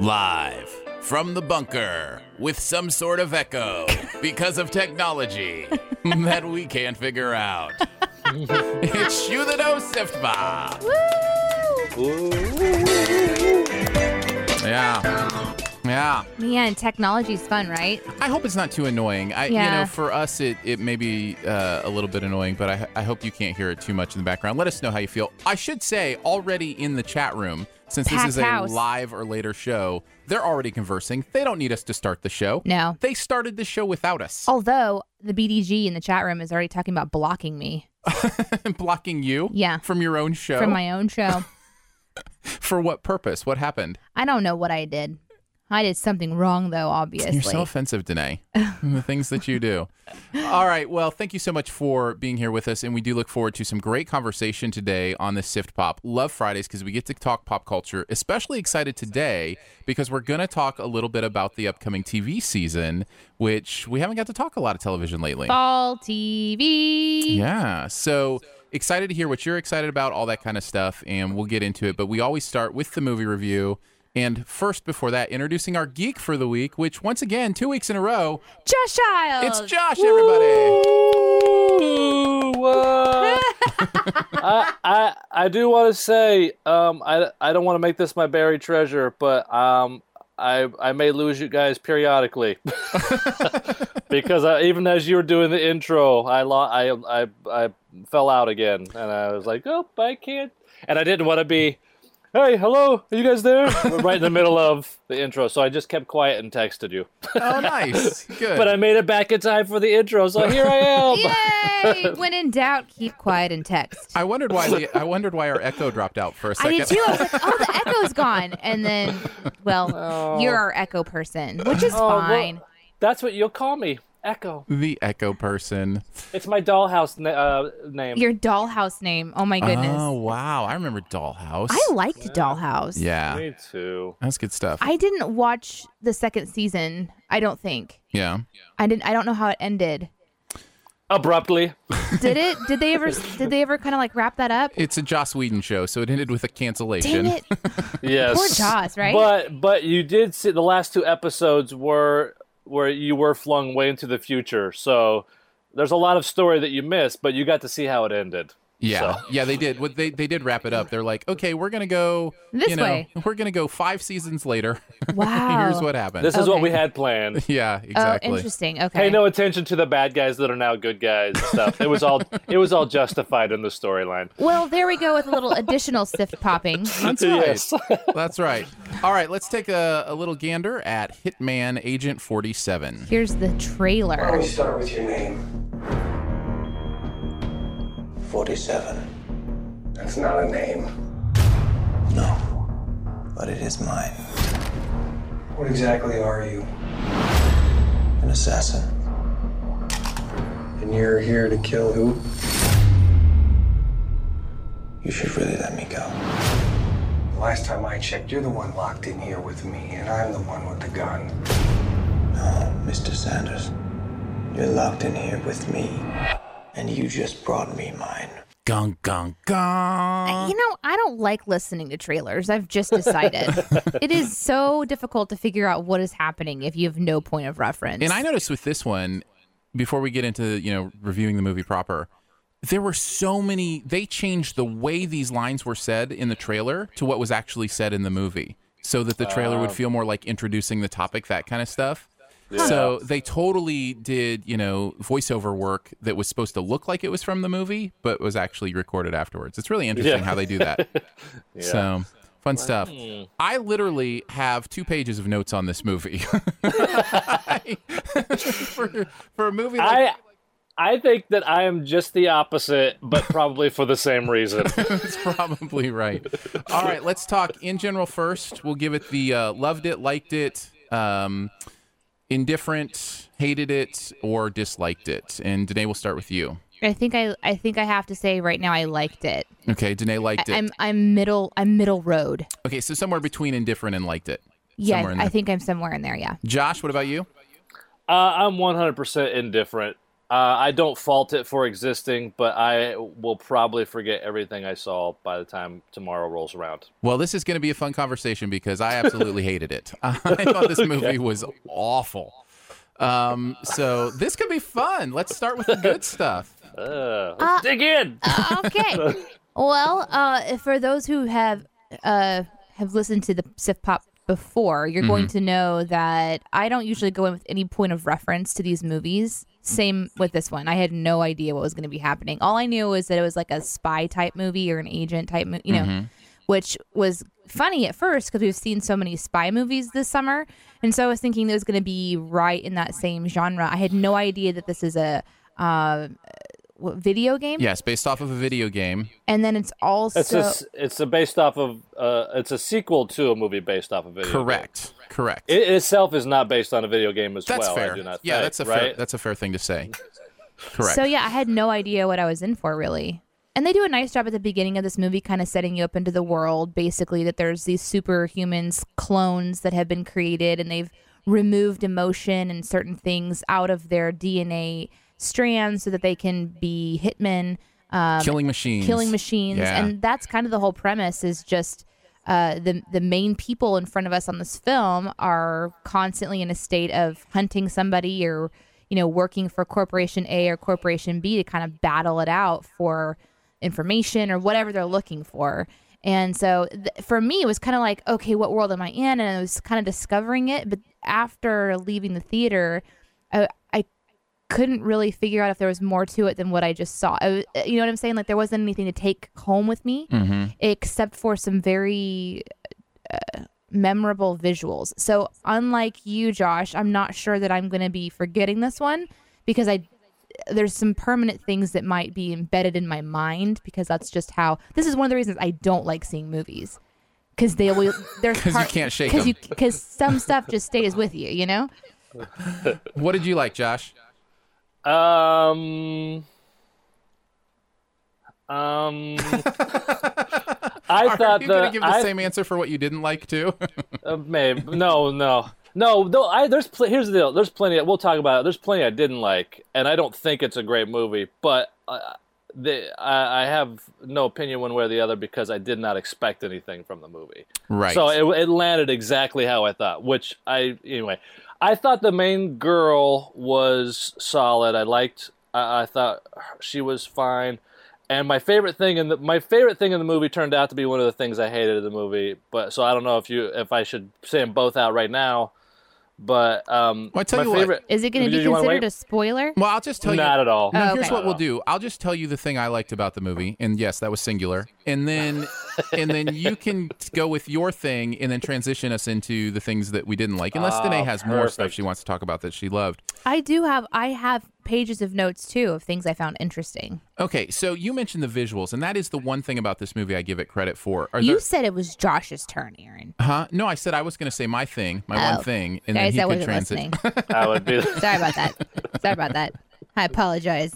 Live from the bunker with some sort of echo because of technology that we can't figure out. it's you the know Sift Pop. Yeah. Yeah. Man, technology's fun, right? I hope it's not too annoying. I, you Yeah. know, for us, it, it may be uh, a little bit annoying, but I, I hope you can't hear it too much in the background. Let us know how you feel. I should say, already in the chat room, since this is a house. live or later show, they're already conversing. They don't need us to start the show. No. They started the show without us. Although the BDG in the chat room is already talking about blocking me Blocking you Yeah. from your own show. from my own show. For what purpose? What happened? I don't know what I did. I did something wrong, though, obviously. You're so offensive, Danae. the things that you do. All right. Well, thank you so much for being here with us. And we do look forward to some great conversation today on the Sift Pop. Love Fridays because we get to talk pop culture. Especially excited today because we're going to talk a little bit about the upcoming TV season, which we haven't got to talk a lot of television lately. Fall TV. Yeah. So excited to hear what you're excited about, all that kind of stuff, and we'll get into it. But we always start with the movie review. And first, before that, introducing our geek for the week, which once again, two weeks in a row, Josh Child. it's Josh, everybody. Ooh, what? I, I I do want to say um I, I don't want to make this my buried treasure, but um I I may lose you guys periodically because I, even as you were doing the intro, I lo- I I I fell out again, and I was like, oh, I can't, and I didn't want to be. Hey, hello, are you guys there? We're right in the middle of the intro, so I just kept quiet and texted you. Oh, nice. Good. But I made it back in time for the intro, so here I am. Yay! when in doubt, keep quiet and text. I wondered why the, I wondered why our echo dropped out for a second. I did too. I was like, oh, the echo's gone. And then, well, oh. you're our echo person, which is Oh, well, fine. That's what you'll call me, Echo. the echo person. It's my dollhouse na- uh, name. Your dollhouse name. Oh my goodness. Oh wow, I remember Dollhouse. I liked Dollhouse. yeah, Me too. that's good stuff. I didn't watch the second season. I don't think. yeah. I didn't. I don't know how it ended. Abruptly. Did it? Did they ever? Did they ever kind of like wrap that up? It's a Joss Whedon show, so it ended with a cancellation. Dang it! Yes. Poor Joss, right? But but you did see the last two episodes were where you were flung way into the future. So there's a lot of story that you missed, but you got to see how it ended. Yeah, So- yeah, they did. What they they did wrap it up. They're like, okay, we're gonna go This you know, way. We're gonna go five seasons later. Wow. Here's what happened. This is what we had planned. yeah, exactly. Oh, exactly. interesting. Okay. Pay no attention to the bad guys that are now good guys and stuff. It was all it was all justified in the storyline. Well, there we go with a little additional sift popping. That's right. Yes. That's right. All right, let's take a, a little gander at Hitman Agent 47. Here's the Why trailer. don't we start with your name? 47. That's not a name. No, but it is mine. What exactly are you? An assassin. And you're here to kill who? You should really let me go. Last time I checked, you're the one locked in here with me, and I'm the one with the gun. No, Mr. Sanders. You're locked in here with me, and you just brought me mine. Gong, gong, gong. You know, I don't like listening to trailers. I've just decided. it is so difficult to figure out what is happening if you have no point of reference. And I noticed with this one, before we get into you know reviewing the movie proper, there were so many. They changed the way these lines were said in the trailer to what was actually said in the movie, so that the trailer would oh. feel more like introducing the topic, that kind of stuff. So they totally did, you know, voiceover work that was supposed to look like it was from the movie, but was actually recorded afterwards. It's really interesting Yeah. how they do that. So fun stuff. I literally have two pages of notes on this movie. for, for a movie like I I think that I am just the opposite, but probably for the same reason. That's probably right. All right, let's talk in general first. We'll give it the uh, loved it, liked it, um, indifferent, hated it, or disliked it. And Danae, we'll start with you. I think I I think I have to say right now I liked it. Okay, Danae liked it. I'm I'm middle I'm middle road. okay, so somewhere between indifferent and liked it. Yeah, I think I'm somewhere in there. Yeah. Josh, what about you? Uh, I'm 100% indifferent. Uh, I don't fault it for existing, but I will probably forget everything I saw by the time tomorrow rolls around. Well, this is going to be a fun conversation because I absolutely hated it. I thought this movie was awful. Um, so this could be fun. Let's start with the good stuff. Uh, let's dig in. okay. well, uh, for those who have uh, have listened to the Sift Pop before, you're going to know that I don't usually go in with any point of reference to these movies. Same with this one. I had no idea what was going to be happening. All I knew was that it was like a spy type movie or an agent type movie, you know, which was funny at first because we've seen so many spy movies this summer. And so I was thinking it was going to be right in that same genre. I had no idea that this is a uh, what, video game. Yes, based off of a video game. And then it's also It's a, s- it's a based off of uh, it's a sequel to a movie based off of a video. game. Correct. Correct. It itself is not based on a video game as that's well. fair. I do not yeah, think, that's a right. fair. That's a fair thing to say. Correct. So yeah, I had no idea what I was in for really. And they do a nice job at the beginning of this movie kind of setting you up into the world basically that there's these superhumans clones that have been created and they've removed emotion and certain things out of their DNA strands so that they can be hitmen um, killing machines. killing machines Yeah. and that's kind of the whole premise is just uh, the the main people in front of us on this film are constantly in a state of hunting somebody or you know working for corporation A or corporation B to kind of battle it out for information or whatever they're looking for. And so th- for me, it was kind of like, okay, what world am I in? And I was kind of discovering it. But after leaving the theater, I, I couldn't really figure out if there was more to it than what I just saw. I, w- you know what I'm saying? Like there wasn't anything to take home with me except for some very uh, memorable visuals. So unlike you, Josh, I'm not sure that I'm going to be forgetting this one because I there's some permanent things that might be embedded in my mind because that's just how this is one of the reasons I don't like seeing movies because they will there's 'Cause you can't shake because because some stuff just stays with you you know What did you like, Josh? Um. Um. I Are thought you the, going to give the I, same answer for what you didn't like too? uh, maybe no no no no. I there's pl- here's the deal. There's plenty. We'll talk about it. There's plenty I didn't like, and I don't think it's a great movie. But uh, the I, I have no opinion one way or the other because I did not expect anything from the movie. right. So it, it landed exactly how I thought, which I anyway. I thought the main girl was solid. I liked. I, I thought she was fine. And my favorite thing in the my favorite thing in the movie turned out to be one of the things I hated in the movie. But so I don't know if you if I should say them both out right now. But um, Well, I tell my you what. favorite is it going to be considered a spoiler well, I'll just tell you. Not at all. No, Oh, here's what we'll do. I'll just tell you the thing I liked about the movie, and yes, that was singular. And then, and then you can go with your thing, and then transition us into the things that we didn't like. Unless Ah, Danae has more stuff she wants to talk about that she loved. I do have I have pages of notes too of things I found interesting Okay, so you mentioned the visuals, and that is the one thing about this movie I give it credit for. Are you there? said it was Josh's turn Aaron Huh? No, I said I was going to say my thing, my Oh. one thing, and guys then I he could wasn't transit. I would be. sorry about that sorry about that I apologize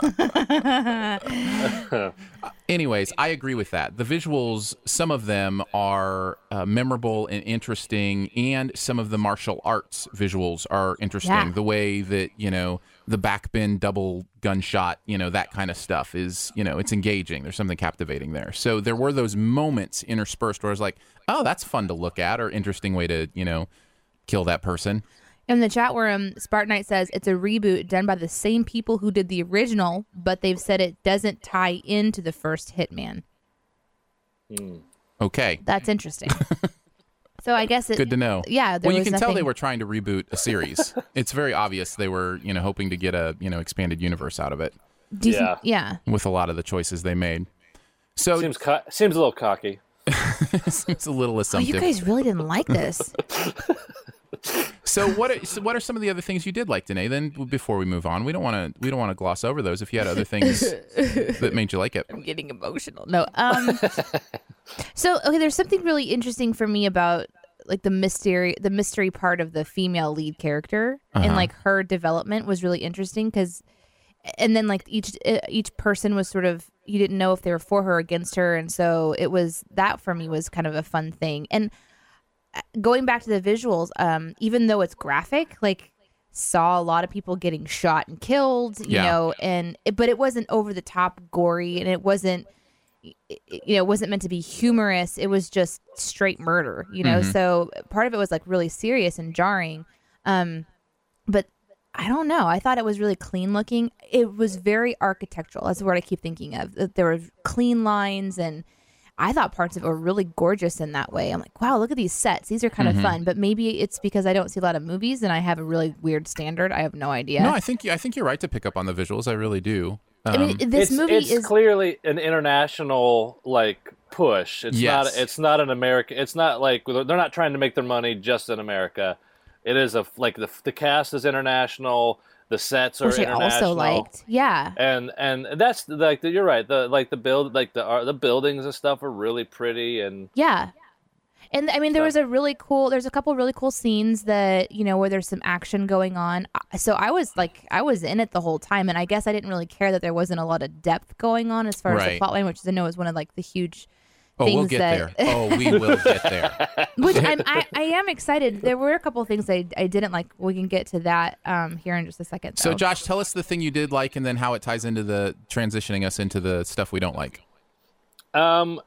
Anyways, I agree with that. The visuals, some of them are uh, memorable and interesting, and some of the martial arts visuals are interesting. Yeah. The way that, you know, the backbend double gunshot, you know, that kind of stuff is, you know, it's engaging. There's something captivating there. So there were those moments interspersed where I was like, oh, that's fun to look at or interesting way to, you know, kill that person. In the chat room, Spartan Knight says it's a reboot done by the same people who did the original, but they've said it doesn't tie into the first Hitman. Hmm. Okay. That's interesting. so I guess it, Good to know. Yeah, there well, you was can tell they were trying to reboot a series. it's very obvious they were, you know, hoping to get a, you know, expanded universe out of it decent. Yeah. with a lot of the choices they made. So Seems co- seems a little cocky. it's a little Oh, you guys really didn't like this. So what are, so what are some of the other things you did like, Danae? Then before we move on, we don't want to we don't want to gloss over those. If you had other things that made you like it, I'm getting emotional. No. Um So, okay, there's something really interesting for me about like the mystery the mystery part of the female lead character and Uh-huh. like her development was really interesting cuz and then like each each person was sort of you didn't know if they were for her or against her and so it was that for me was kind of a fun thing. And going back to the visuals um even though it's graphic like saw a lot of people getting shot and killed you Yeah. know and it, but it wasn't over the top gory and it wasn't it- you know, it wasn't meant to be humorous. It was just straight murder, you know. So part of it was like really serious and jarring. Um, but I don't know. I thought it was really clean looking. It was very architectural. That's the word I keep thinking of. There were clean lines, and I thought parts of it were really gorgeous in that way. I'm like, wow, look at these sets. These are kind of fun. But maybe it's because I don't see a lot of movies and I have a really weird standard. I have no idea. no, I think I think you're right to pick up on the visuals. I really do. I mean, Um, this it's, movie it's is clearly an international like push. It's Yes. not. It's not an American. It's not like they're not trying to make their money just in America. It is a like the the cast is international. The sets are which I international. also liked. Yeah. and and that's like the, you're right. The like the build like the art, the buildings and stuff are really pretty and Yeah. And I mean, there was a really cool. There's a couple really cool scenes that you know where there's some action going on. So I was like, I was in it the whole time, and I guess I didn't really care that there wasn't a lot of depth going on as far as Right. the plotline, which I know is one of like the huge oh, things we'll get that. there. Oh, we will get there. which I'm, I I am excited. There were a couple of things I I didn't like. We can get to that um here in just a second. So. Josh, tell us the thing you did like, and then how it ties into the transitioning us into the stuff we don't like. Um,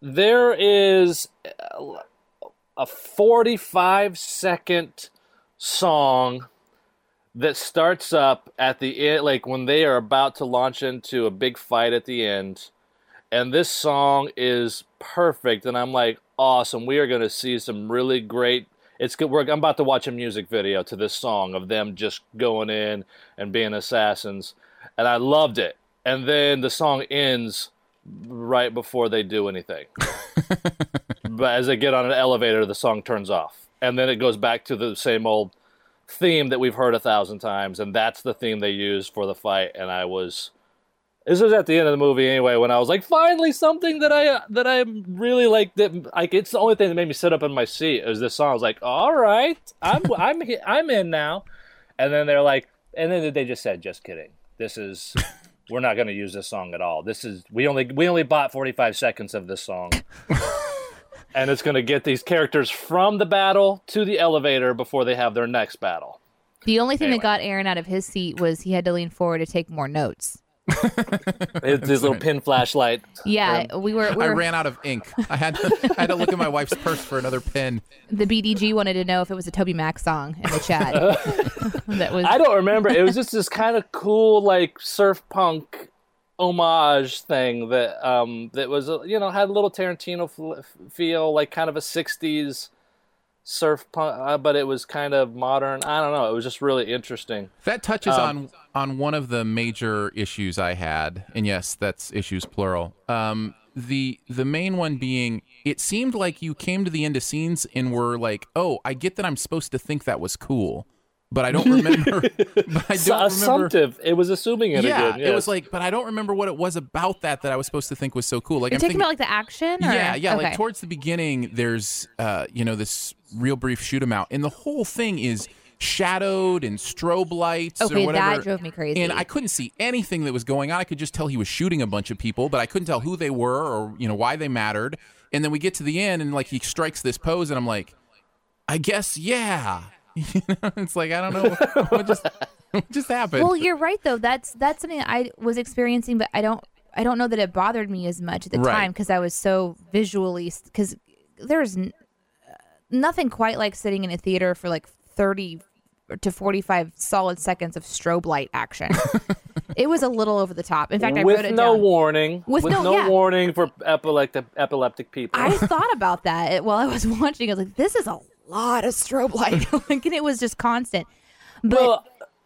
there is a 45 second song that starts up at the end, like when they are about to launch into a big fight at the end. And this song is perfect. And I'm like, awesome. We are going to see some really great. It's good. We're, I'm about to watch a music video to this song of them just going in and being assassins. And I loved it. And then the song ends right before they do anything. but as they get on an elevator, the song turns off. And then it goes back to the same old theme that we've heard a thousand times. And that's the theme they used for the fight. And I was. This was at the end of the movie anyway, when I was like, finally something that I uh, that I really like. That like it's the only thing that made me sit up in my seat is this song. I was like, all right, I'm I'm I'm in now. And then they're like, and then they just said, just kidding. This is we're not going to use this song at all. This is we only we only bought 45 seconds of this song. and it's going to get these characters from the battle to the elevator before they have their next battle. the only thing anyway. that got Aaron out of his seat was he had to lean forward to take more notes. It's this little pin flashlight. Yeah, we were. We I ran out of ink. I had to, I had to look in my wife's purse for another pin. the BDG wanted to know if it was a TobyMac song in the chat. that was I don't remember. It was just this kind of cool like surf punk homage thing that um that was you know had a little Tarantino fl- feel like kind of a 60s surf punk uh, but it was kind of modern. I don't know. It was just really interesting. That touches Um, on on one of the major issues I had, and yes, that's issues plural. Um, the the main one being, it seemed like you came to the end of scenes and were like, "Oh, I get that I'm supposed to think that was cool, but I don't remember." but I don't remember. assumptive. It was assuming it Yeah, again. it was like, but I don't remember what it was about that that I was supposed to think was so cool. Like You're I'm talking thinking, about like the action? Or? yeah, yeah. Okay. Like towards the beginning, there's uh, you know, this real brief shoot 'em out, and the whole thing is shadowed and strobe lights Okay, or that drove me crazy. And I couldn't see anything that was going on. I could just tell he was shooting a bunch of people, but I couldn't tell who they were or you know why they mattered. And then we get to the end, and like he strikes this pose, and I'm like, I guess yeah. You know, it's like I don't know what just what just happened. well, you're right though. That's that's something that I was experiencing, but I don't I don't know that it bothered me as much at the Right. time because I was so visually because there's n- uh, nothing quite like sitting in a theater for like 30 to 45 solid seconds of strobe light action. it was a little over the top. In fact, I with wrote it no down. warning. With no- yeah. warning for epileptic epileptic people. I thought about that while I was watching. I was like, this is a lot of strobe light. like, and it was just constant. But well,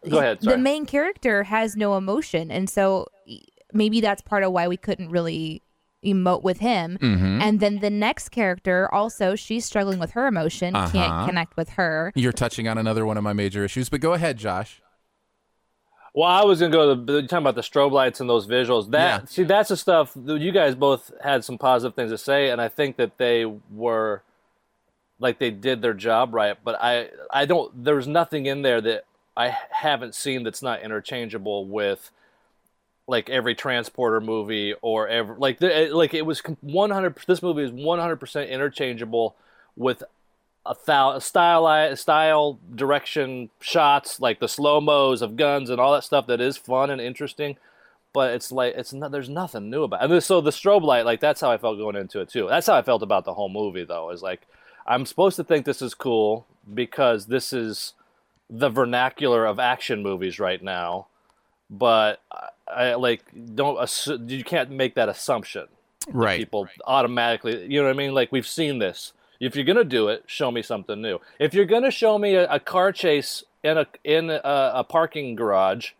go ahead. Sorry. the main character has no emotion. And so maybe that's part of why we couldn't really emote with him. Mm-hmm. And then the next character also, she's struggling with her emotion, Uh-huh. can't connect with her. You're touching on another one of my major issues, but go ahead, Josh. Well, I was gonna go to the, you're talking about the strobe lights and those visuals. That Yeah. see, that's the stuff. that You guys both had some positive things to say, and I think that they were like they did their job right. But I, I don't. There's nothing in there that I haven't seen that's not interchangeable with like every transporter movie or ever like the, eh, like it was 100. This movie is 100 percent interchangeable with a thou style eh, style direction shots like the slow mos of guns and all that stuff that is fun and interesting but it's like it's not there's nothing new about it. and so the strobe light like that's how i felt going into it too that's how i felt about the whole movie though is like i'm supposed to think this is cool because this is the vernacular of action movies right now but i, I like don't assu- you can't make that assumption Right. people automatically you know what i mean like we've seen this if you're gonna do it show me something new if you're gonna show me a, a car chase in a in a, a parking garage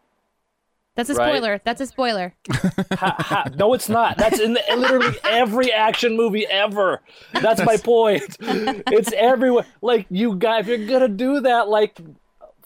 That's a Right. spoiler. That's a spoiler. ha, ha, no it's not that's in the, literally every action movie ever that's my point it's everywhere like you guys if you're gonna do that like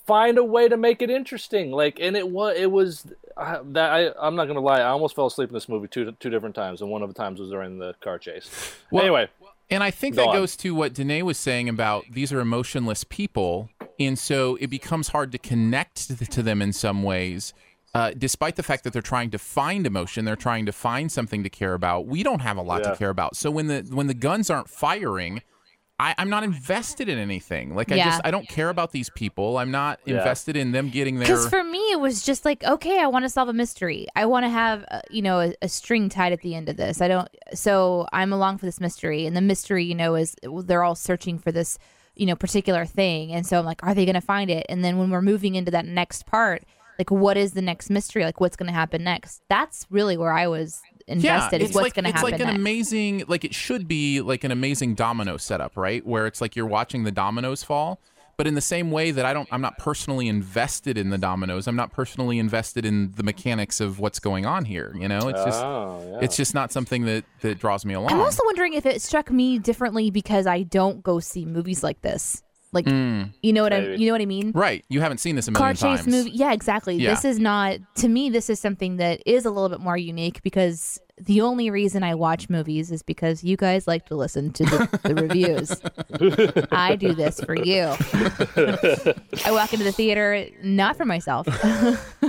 find a way to make it interesting like and it was it was uh, that I, i'm not gonna lie i almost fell asleep in this movie two two different times and one of the times was during the car chase Well, anyway And I think Go that on. goes to what Danae was saying about these are emotionless people, and so it becomes hard to connect to- to them in some ways. Uh, despite the fact that they're trying to find emotion, they're trying to find something to care about. We don't have a lot Yeah. to care about. So when the when the guns aren't firing, I, I'm not invested in anything. Like I just I don't care about these people. I'm not Yeah. invested in them getting their. Because for me, it was just like, okay, I want to solve a mystery. I want to have, uh, you know, a, a string tied at the end of this. I don't. So I'm along for this mystery, and the mystery, you know, is they're all searching for this, you know, particular thing, and so I'm like, are they going to find it? And then when we're moving into that next part, like, what is the next mystery? Like, what's going to happen next? That's really where I was invested. it's is what's like, going to it's like an next. amazing, like it should be like an amazing domino setup, right? Where it's like you're watching the dominoes fall. But in the same way that I don't, I'm not personally invested in the dominoes. I'm not personally invested in the mechanics of what's going on here. You know, it's just, Oh, yeah. it's just not something that that draws me along. I'm also wondering if it struck me differently because I don't go see movies like this. Like, hmm. you know what I, you know what I mean? right? You haven't seen this a car chase times. movie yeah exactly Yeah. this is not to me this is something that is a little bit more unique because the only reason i watch movies is because you guys like to listen to the, the reviews i do this for you i walk into the theater not for myself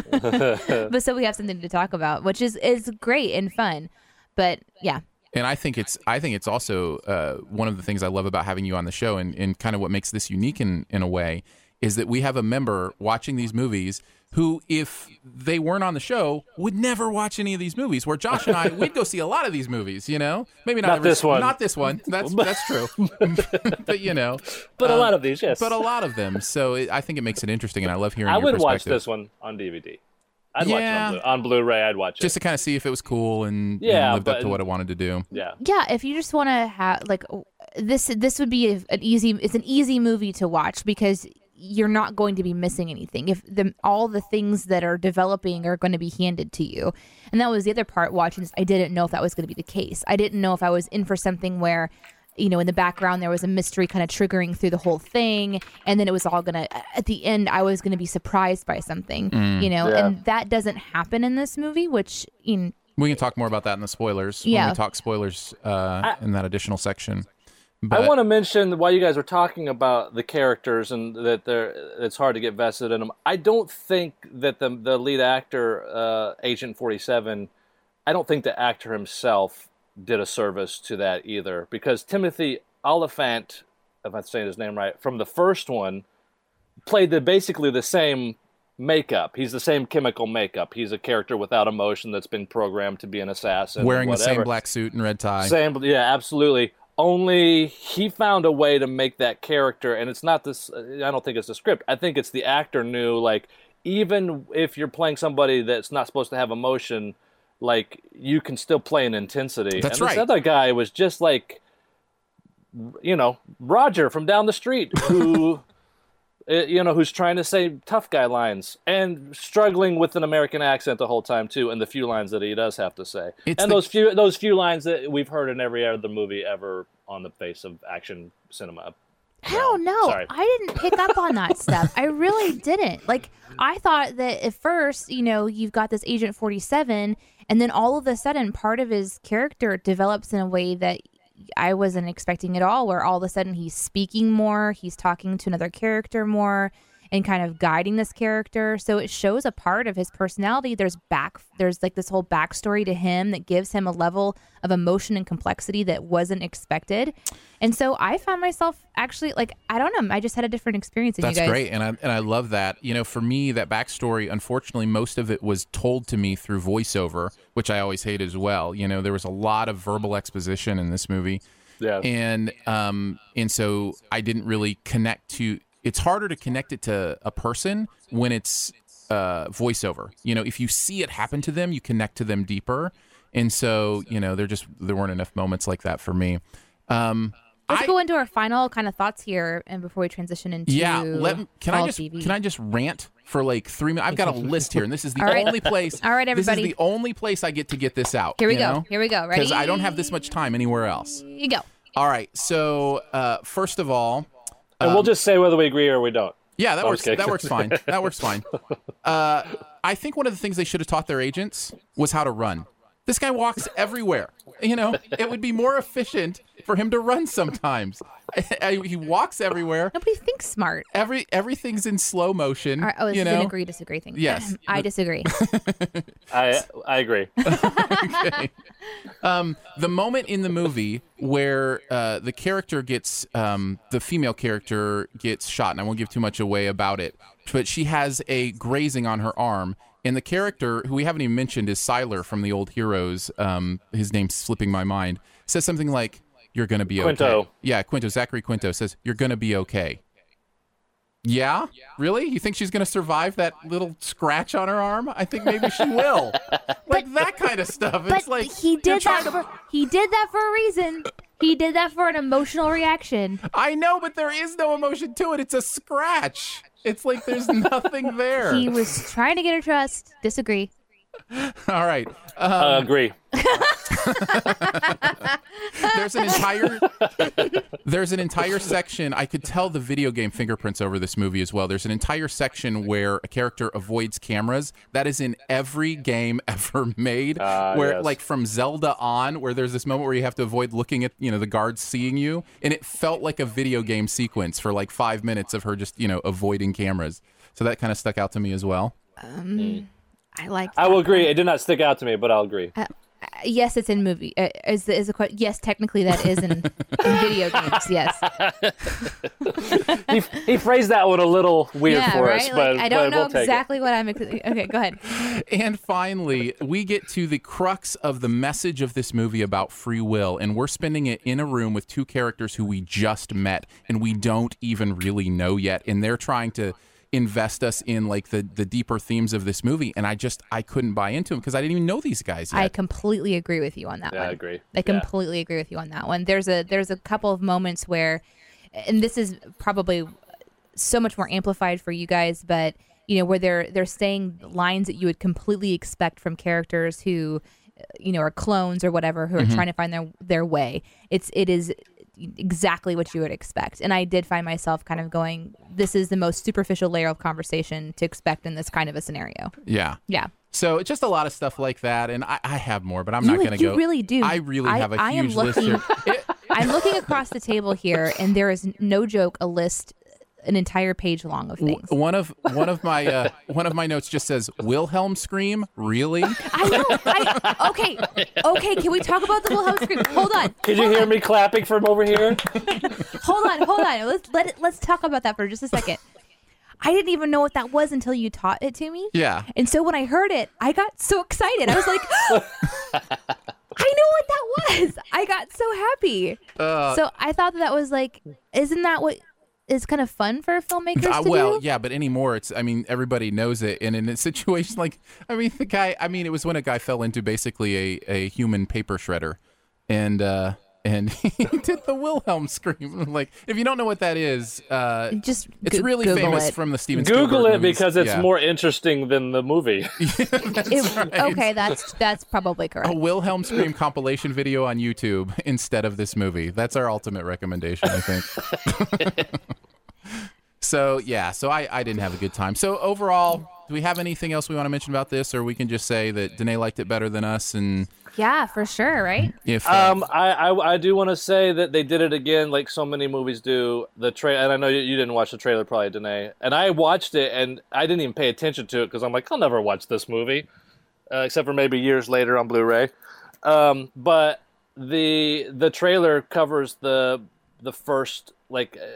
but so we have something to talk about which is is great and fun but yeah and I think it's I think it's also uh, one of the things I love about having you on the show, and, and kind of what makes this unique in in a way, is that we have a member watching these movies who, if they weren't on the show, would never watch any of these movies. Where Josh and I, we'd go see a lot of these movies. You know, maybe not, Not every- this one. Not this one. That's that's true. but you know, but a um, lot of these yes but a lot of them. So it, I think it makes it interesting, and I love hearing. i would watch this one on dvd i'd watch it Yeah. on, Blu- on blu-ray i'd watch it. Just to kind of see if it was cool and, Yeah, and lived up to what I wanted to do. yeah. Yeah if you just want to have like this this would be an easy it's an easy movie to watch because you're not going to be missing anything. If the all the things that are developing are going to be handed to you. And that was the other part watching this. I didn't know if that was going to be the case. I didn't know if i was in for something where you know in the background there was a mystery kind of triggering through the whole thing and then it was all gonna at the end i was gonna be surprised by something you know Yeah. and that doesn't happen in this movie which in We can talk more about that in the spoilers. When Yeah. we talk spoilers uh, in that additional section. But I want to mention while you guys were talking about the characters and that they're it's hard to get vested in them. I don't think that the the lead actor, uh, Agent Forty Seven, I don't think the actor himself did a service to that either because Timothy Olyphant, if I'm saying his name right, from the first one, played the basically the same makeup. He's the same chemical makeup. He's a character without emotion that's been programmed to be an assassin. wearing the same black suit and red tie. Same, yeah, absolutely. only he found a way to make that character and it's not this i don't think it's the script i think it's the actor knew like even if you're playing somebody that's not supposed to have emotion like you can still play an intensity. That's and right. this other guy was just like you know roger from down the street who uh, you know who's trying to say tough guy lines and struggling with an american accent the whole time too and the few lines that he does have to say. It's and the- those few those few lines that we've heard in every other movie ever on the face of action cinema I don't know. Sorry. I didn't pick up on that stuff. I really didn't. Like I thought that at first, you know, you've got this Agent 47 and then all of a sudden part of his character develops in a way that I wasn't expecting at all where all of a sudden he's speaking more, he's talking to another character more and kind of guiding this character. So it shows a part of his personality. There's back there's like this whole backstory to him that gives him a level of emotion and complexity that wasn't expected. And so I found myself actually like I don't know, I just had a different experience That's you guys. great, and I and I love that. You know, for me, that backstory, unfortunately, most of it was told to me through voiceover, which I always hate as well. You know, there was a lot of verbal exposition in this movie, yeah and um, and so I didn't really connect to. It's harder to connect it to a person when it's uh, voiceover. You know, if you see it happen to them, you connect to them deeper. And so, you know, there just there weren't enough moments like that for me. Um, Let's I- go into our final kind of thoughts here and before we transition into yeah, let can I just TV. can I just rant for like three minutes? I've got a list here, and this is the right. only place. All right, everybody, This is the only place I get to get this out. Here we you go. know? Here we go. Ready? Because I don't have this much time anywhere else. Here you go. All right, so uh, first of all, and we'll just say whether we agree or we don't yeah, that works. That works fine. That works fine. Uh, I think one of the things they should have taught their agents was how to run. This guy walks everywhere. You know, it would be more efficient for him to run sometimes. he walks everywhere. Nobody thinks smart. Every everything's in slow motion. All right, oh, this you is know, an agree disagree thing. Yes. I disagree. i i agree okay. Um, the moment in the movie where uh, the character gets, um, the female character gets shot, and I won't give too much away about it, but she has a grazing on her arm. And the character, who we haven't even mentioned, is Sylar from the old Heroes. Um, his name's slipping my mind. Says something like, "You're gonna be okay." Quinto. Yeah, Quinto. Zachary Quinto says, "You're gonna be okay." Yeah, really? You think she's gonna survive that little scratch on her arm? I think maybe she will. like that kind of stuff. but it's like he did that for he did that for a reason. He did that for an emotional reaction. I know, but there is no emotion to it. It's a scratch. It's like there's nothing there. He was trying to get her trust. Disagree. All right. Um, uh, agree. There's an entire there's an entire section i could tell the video game fingerprints over this movie as well. There's an entire section where a character avoids cameras. That is in every game ever made Ah, where yes. like from zelda on where there's this moment where you have to avoid looking at you know the guards seeing you. And it felt like a video game sequence for like five minutes of her just you know avoiding cameras. So that kind of stuck out to me as well I like. i will agree it did not stick out to me but i'll agree Yes, it's in movie. Uh, is the, is a que- yes? Technically, that is in, in video games. Yes. he, he phrased that one a little weird yeah. for right. us like but, I don't but know we'll exactly what I'm. Ex- okay, go ahead. And finally, we get to the crux of the message of this movie about free will, and we're spending it in a room with two characters who we just met and we don't even really know yet, and they're trying to invest us in like the the deeper themes of this movie, and I just I couldn't buy into them because I didn't even know these guys yet. I completely agree with you on that Yeah, one. I agree. I Yeah. completely agree with you on that one. There's a there's a couple of moments where, and this is probably so much more amplified for you guys, but you know where they're they're saying lines that you would completely expect from characters who, you know, are clones or whatever who are mm-hmm. trying to find their their way. It's it is exactly what you would expect, and I did find myself kind of going, "This is the most superficial layer of conversation to expect in this kind of a scenario." yeah. Yeah. So just a lot of stuff like that, and I, I have more, but I'm You- not going to go. you really do. I really I- have a I am huge list looking- here. I'm looking across the table here, and there is no joke a list, an entire page long of things. one of one of my uh, one of my notes just says Wilhelm scream. Really? I know. I, okay, okay. Can we talk about the Wilhelm scream? Hold on. Could you hear me clapping from over here? Hold on. Hold on. Let's let it, let's talk about that for just a second. I didn't even know what that was until you taught it to me. Yeah. And so when I heard it, I got so excited. I was like, I know what that was. I got so happy. Uh, so I thought that, that was like, isn't that what is kind of fun for filmmakers Uh, to well, do? yeah, but anymore, it's. I mean, everybody knows it, and in a situation like, I mean, the guy. I mean, it was when a guy fell into basically a, a human paper shredder, and uh, and he did the Wilhelm scream. like, if you don't know what that is, uh, Just it's go- really Google famous it. from the Steven Google Spielberg it movies. because it's Yeah. more interesting than the movie. It- Okay, that's that's probably correct. a Wilhelm scream compilation video on YouTube instead of this movie. That's our ultimate recommendation, I think. so yeah, so I, I didn't have a good time. So overall, do we have anything else we want to mention about this, or we can just say that Danae liked it better than us, and Yeah, for sure, right? if uh, Um, I, I I do want to say that they did it again, like so many movies do. The trailer, and I know you, you didn't watch the trailer, probably, Danae. And I watched it, and I didn't even pay attention to it because I'm like, I'll never watch this movie, uh, except for maybe years later on Blu-ray. Um, but the the trailer covers the the first like. Uh,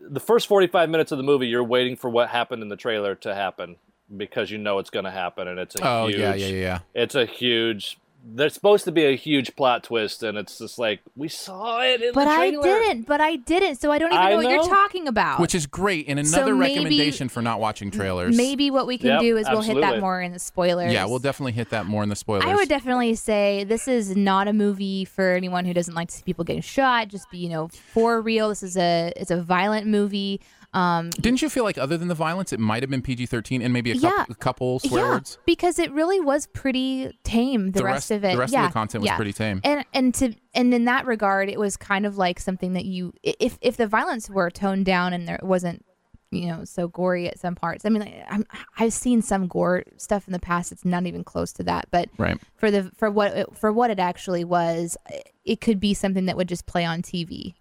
the first 45 minutes of the movie you're waiting for what happened in the trailer to happen because you know it's going to happen and it's a oh huge yeah yeah yeah it's a huge there's supposed to be a huge plot twist and it's just like we saw it in the But I didn't. But I didn't. So I don't even I know what you're talking about. which is great and So another maybe- recommendation for not watching trailers. Maybe what we can Yep, do is we'll hit that more in the spoilers. yeah, we'll definitely hit that more in the spoilers. I would definitely say this is not a movie for anyone who doesn't like to see people getting shot. Just be, you know, for real. This is a it's a violent movie. Um, Didn't you feel like other than the violence, it might have been PG thirteen and maybe a, Yeah. couple, a couple swear yeah, words? because it really was pretty tame. The, The rest, rest- of it, the rest of yeah, the content was yeah. pretty tame. And and to and in that regard, it was kind of like something that you, if if the violence were toned down and there wasn't, you know, so gory at some parts. I mean, like, I'm, I've seen some gore stuff in the past. It's not even close to that, but Right. for the for what it, for what it actually was, it could be something that would just play on TV.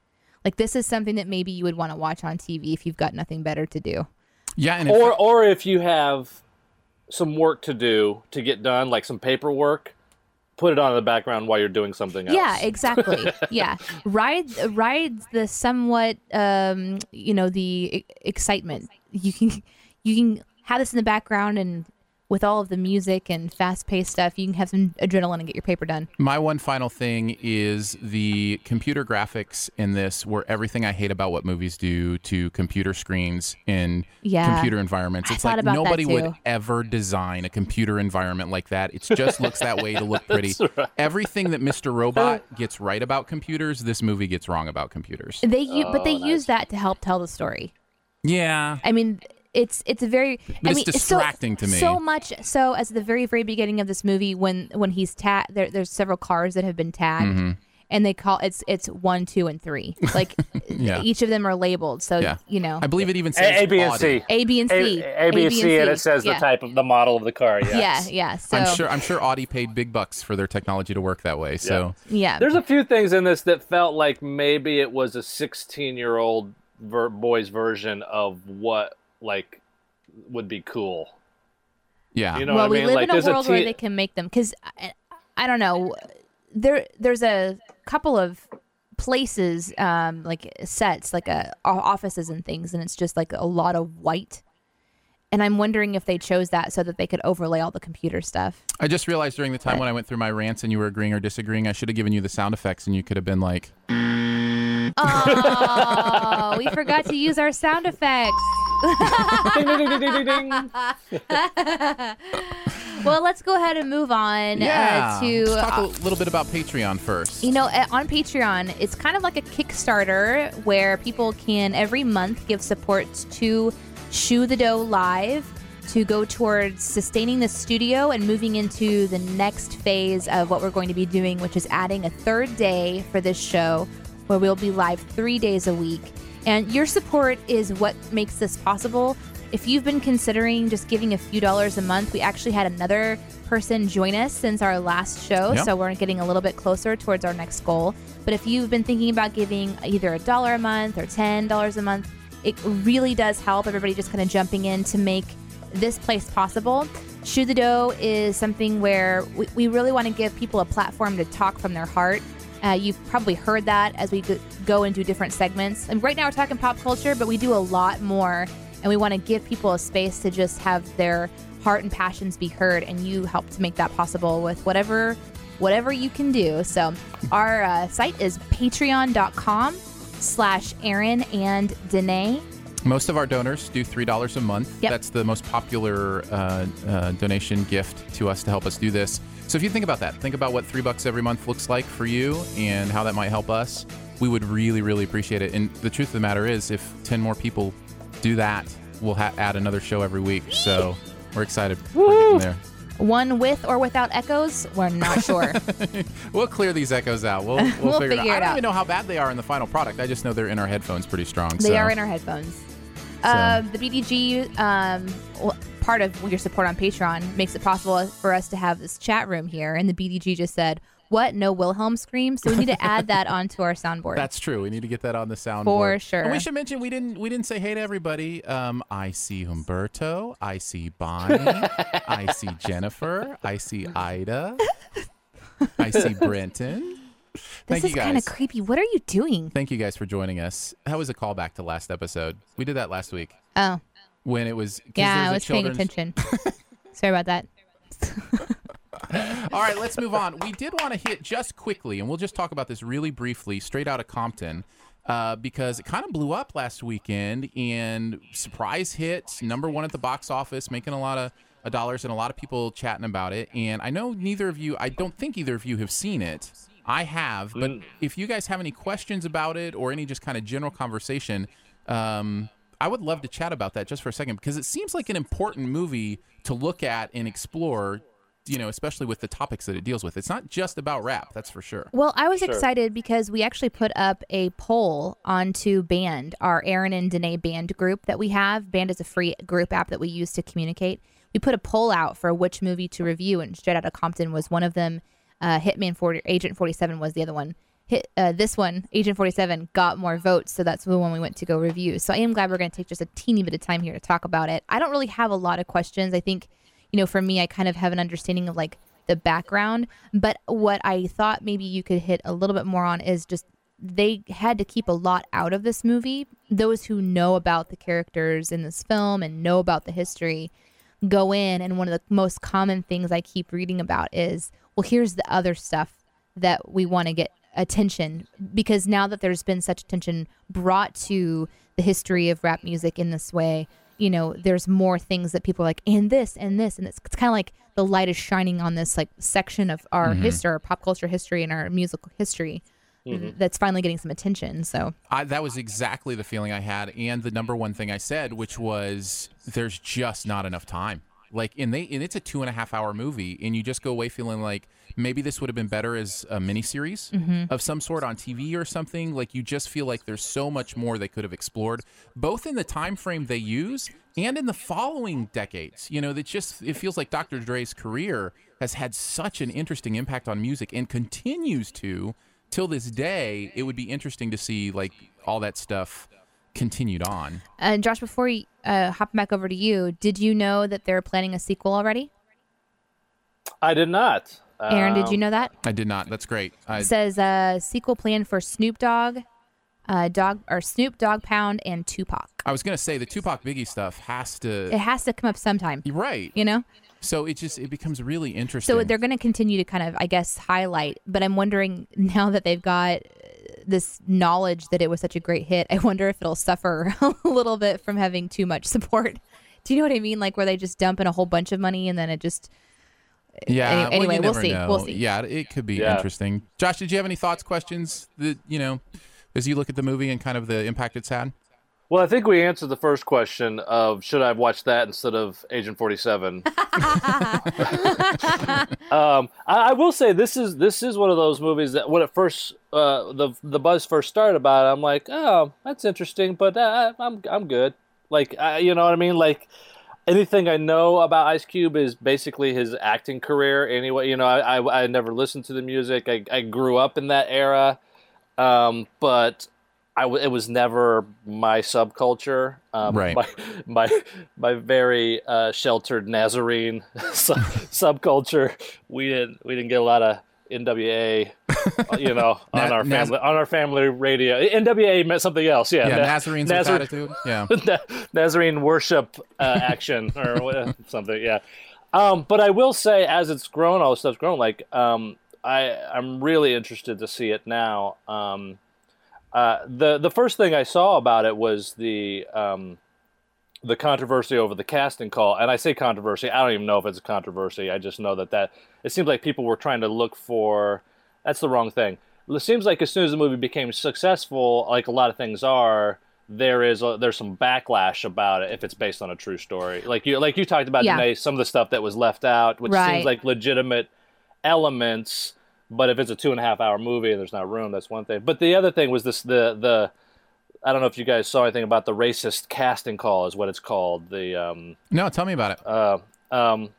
Like this is something that maybe you would want to watch on TV if you've got nothing better to do. Yeah, and or fact- or if you have some work to do to get done like some paperwork put it on in the background while you're doing something else Yeah, exactly. yeah, ride ride the somewhat um, you know the excitement. You can you can have this in the background and with all of the music and fast paced stuff, you can have some adrenaline and get your paper done. My one final thing is the computer graphics in this were everything I hate about what movies do to computer screens in Yeah. computer environments. I It's thought like about that nobody would ever design a computer environment like that. It just looks that way to look pretty. right. Everything that Mr. Robot gets right about computers, this movie gets wrong about computers. They u- but Oh, they use that to help tell the story. Yeah. I mean, it's it's a very. I it's mean, distracting so, to me. So much so as the very very beginning of this movie when when he's tagged. There, there's several cars that have been tagged. Mm-hmm. And they call it's it's one, two, and three. Like Yeah. each of them are labeled, so Yeah. you know I believe it even says A, B, and C. A, B, and C. A, A, B, and C, and it says yeah. the type of the model of the car. Yes. Yeah, yeah. So I'm sure I'm sure Audi paid big bucks for their technology to work that way. So yeah. There's a few things in this that felt like maybe it was a 16 year old ver- boy's version of what like would be cool. yeah. You know well, what I we mean? live like in a world a where they can make them because I, I don't know. There, there's a couple of places, um, like sets, like uh offices and things, and it's just like a lot of white. And I'm wondering if they chose that so that they could overlay all the computer stuff. I just realized during the time when I went through my rants and you were agreeing or disagreeing, I should have given you the sound effects and you could have been like, Oh, we forgot to use our sound effects. Ding, ding, ding, ding, ding. Well, let's go ahead and move on yeah. uh, to Let's talk uh, a little bit about Patreon first. You know, uh, on Patreon, it's kind of like a Kickstarter where people can every month give support to Shoe the Dough Live to go towards sustaining the studio and moving into the next phase of what we're going to be doing, which is adding a third day for this show where we'll be live three days a week. And your support is what makes this possible. If you've been considering just giving a few dollars a month, we actually had another person join us since our last show. Yeah. So we're getting a little bit closer towards our next goal. But if you've been thinking about giving either a dollar a month or $10 a month, it really does help everybody just kind of jumping in to make this place possible. Shoe the Dough is something where we, we really want to give people a platform to talk from their heart. Uh, you've probably heard that as we go- and do different segments. And right now we're talking pop culture, but we do a lot more. And we want to give people a space to just have their heart and passions be heard. And you help to make that possible with whatever whatever you can do. So our uh, site is patreon.com slash Aaron and Danae. Most of our donors do $3 a month. Yep. That's the most popular uh, uh, donation gift to us to help us do this. So if you think about that, think about what three bucks every month looks like for you and how that might help us. We would really, really appreciate it. And the truth of the matter is, if 10 more people do that, we'll ha- add another show every week. So we're excited. We're getting there. One with or without echoes, we're not sure. We'll clear these echoes out. We'll, we'll, We'll figure, figure it out. it I don't out. even know how bad they are in the final product. I just know they're in our headphones pretty strong. they so. are in our headphones. Uh, the BDG, um, part of your support on Patreon makes it possible for us to have this chat room here. And the BDG just said, "What? No Wilhelm scream." So we need to add that onto our soundboard. That's true. We need to get that on the soundboard For sure. And we should mention we didn't we didn't say hey to everybody. Um, I see Humberto. I see Bonnie. I see Jennifer. I see Ida. I see Brenton. this is kind of creepy. What are you doing? Thank you guys for joining us. That was a callback to last episode. We did that last week Oh, when it was. 'cause yeah, there's I a was paying attention. Sorry about that. All right, let's move on. We did want to hit just quickly, and we'll just talk about this really briefly, straight out of Compton, uh, because it kind of blew up last weekend and surprise hit, number one at the box office, making a lot of uh, dollars and a lot of people chatting about it. And I know neither of you, I don't think either of you have seen it. I have, but if you guys have any questions about it or any just kind of general conversation, um, I would love to chat about that just for a second because it seems like an important movie to look at and explore. You know, especially with the topics that it deals with. It's not just about rap, that's for sure. Well, I was excited because we actually put up a poll onto Band, our Aaron and Danae Band group that we have. Band is a free group app that we use to communicate. We put a poll out for which movie to review, and Straight Outta Compton was one of them. Uh, Hitman 40, Agent 47 was the other one. Hit uh, this one, Agent 47, got more votes, so that's the one we went to go review. So I am glad we're going to take just a teeny bit of time here to talk about it. I don't really have a lot of questions. I think you know, for me, I kind of have an understanding of like the background. But what I thought maybe you could hit a little bit more on is just they had to keep a lot out of this movie. Those who know about the characters in this film and know about the history go in, and one of the most common things I keep reading about is, well, here's the other stuff that we want to get attention because now that there's been such attention brought to the history of rap music in this way, you know, there's more things that people are like, and this and this, and it's, it's kind of like the light is shining on this like section of our mm-hmm. history, our pop culture history, and our musical history mm-hmm. that's finally getting some attention. So I, that was exactly the feeling I had, and the number one thing I said, which was there's just not enough time. Like, and they, and it's a two and a half hour movie, and you just go away feeling like maybe this would have been better as a miniseries mm-hmm. of some sort on TV or something. Like, you just feel like there's so much more they could have explored, both in the time frame they use and in the following decades. You know, that just it feels like Dr. Dre's career has had such an interesting impact on music and continues to till this day. It would be interesting to see like all that stuff continued on. And Josh, before we uh, hop back over to you, did you know that they're planning a sequel already? I did not. Aaron, did you Um, know that? I did not. That's great. I, It says uh, sequel plan for Snoop Dogg, uh, Dog or Snoop Dogg Pound and Tupac. I was gonna say the Tupac Biggie stuff has to. It has to come up sometime, right. you know. So it just it becomes really interesting. So they're going to continue to kind of, I guess, highlight. But I'm wondering now that they've got this knowledge that it was such a great hit, I wonder if it'll suffer a little bit from having too much support. Do you know what I mean? Like where they just dump in a whole bunch of money and then it just yeah. any- anyway, you we'll see. know. We'll see. Yeah, it could be Yeah. interesting. Josh, did you have any thoughts, questions that you know, as you look at the movie and kind of the impact it's had? Well, I think we answered the first question of should I have watched that instead of Agent Forty Seven. um, I, I will say this is this is one of those movies that when it first uh, the the buzz first started about it, I'm like, oh, that's interesting, but uh, I'm I'm good. Like, uh, you know what I mean? Like, anything I know about Ice Cube is basically his acting career. Anyway, you know, I I, I never listened to the music. I I grew up in that era, um, but I w- it was never my subculture. Um, Right. My my my very uh, sheltered Nazarene sub- subculture. We didn't we didn't get a lot of NWA, uh, you know, on Na- our Naz- family on our family radio. NWA meant something else. Yeah, Yeah, Na- Nazarenes Nazar- attitude. Yeah. Na- Nazarene worship uh, action or something. Yeah. Um, but I will say, as it's grown, all this stuff's grown. Like, um, I I'm really interested to see it now. Um, uh, the the first thing I saw about it was the um, the controversy over the casting call, and I say controversy. I don't even know if it's a controversy. I just know that that it seems like people were trying to look for. That's the wrong thing. It seems like as soon as the movie became successful, like a lot of things are, there is a, there's some backlash about it if it's based on a true story. Like you like you talked about Yeah. today, some of the stuff that was left out, which Right. seems like legitimate elements. But if it's a two and a half hour movie and there's not room, that's one thing. But the other thing was this the the I don't know if you guys saw anything about the racist casting call is what it's called. The um No, tell me about it. uh, um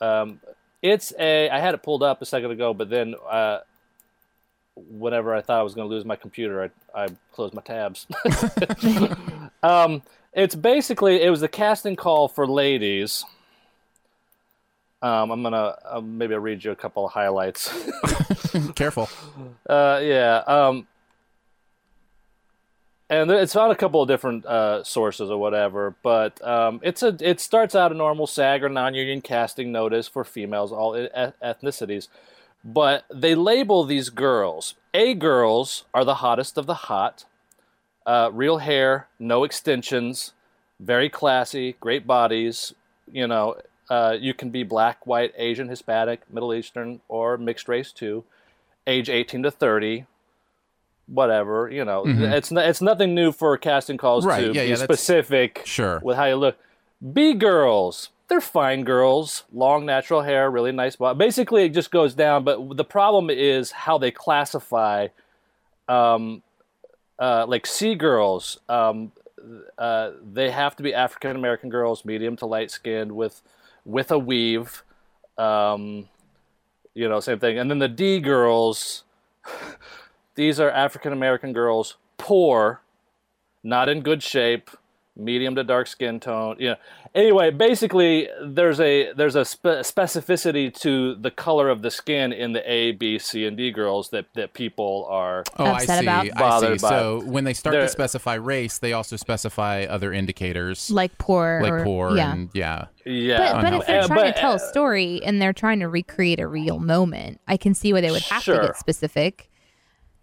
um it's a I had it pulled up a second ago, but then uh whenever I thought I was going to lose my computer, I I closed my tabs. um it's basically it was the casting call for ladies. Um, I'm gonna uh, maybe I'll read you a couple of highlights. Careful. Uh, yeah. Um, and it's on a couple of different uh, sources or whatever, but um, it's a it starts out a normal SAG or non-union casting notice for females, all e- ethnicities, but they label these girls. A girls are the hottest of the hot. Uh, real hair, no extensions, very classy, great bodies. You know, uh, you can be black, white, Asian, Hispanic, Middle Eastern, or mixed race too age 18 to 30 whatever you know. It's n- it's nothing new for casting calls Mm-hmm. Right, to yeah, be yeah, specific Sure. with how you look. B girls they're fine girls long natural hair really nice body. Basically it just goes down but the problem is how they classify um uh like c girls. Um uh they have to be african american girls medium to light skinned with with a weave um you know, same thing. And then the D girls, these are African American girls, poor, not in good shape, medium to dark skin tone. Yeah. anyway, basically, there's a there's a spe- specificity to the color of the skin in the A, B, C, and D girls that that people are. Oh, I Upset see. about? I see. By So when they start to They're- specify race, they also specify other indicators like poor, like or, poor yeah. and yeah. Yeah, But, but if they're Uh, trying but, to tell uh, a story and they're trying to recreate a real moment, I can see why they would have to get specific.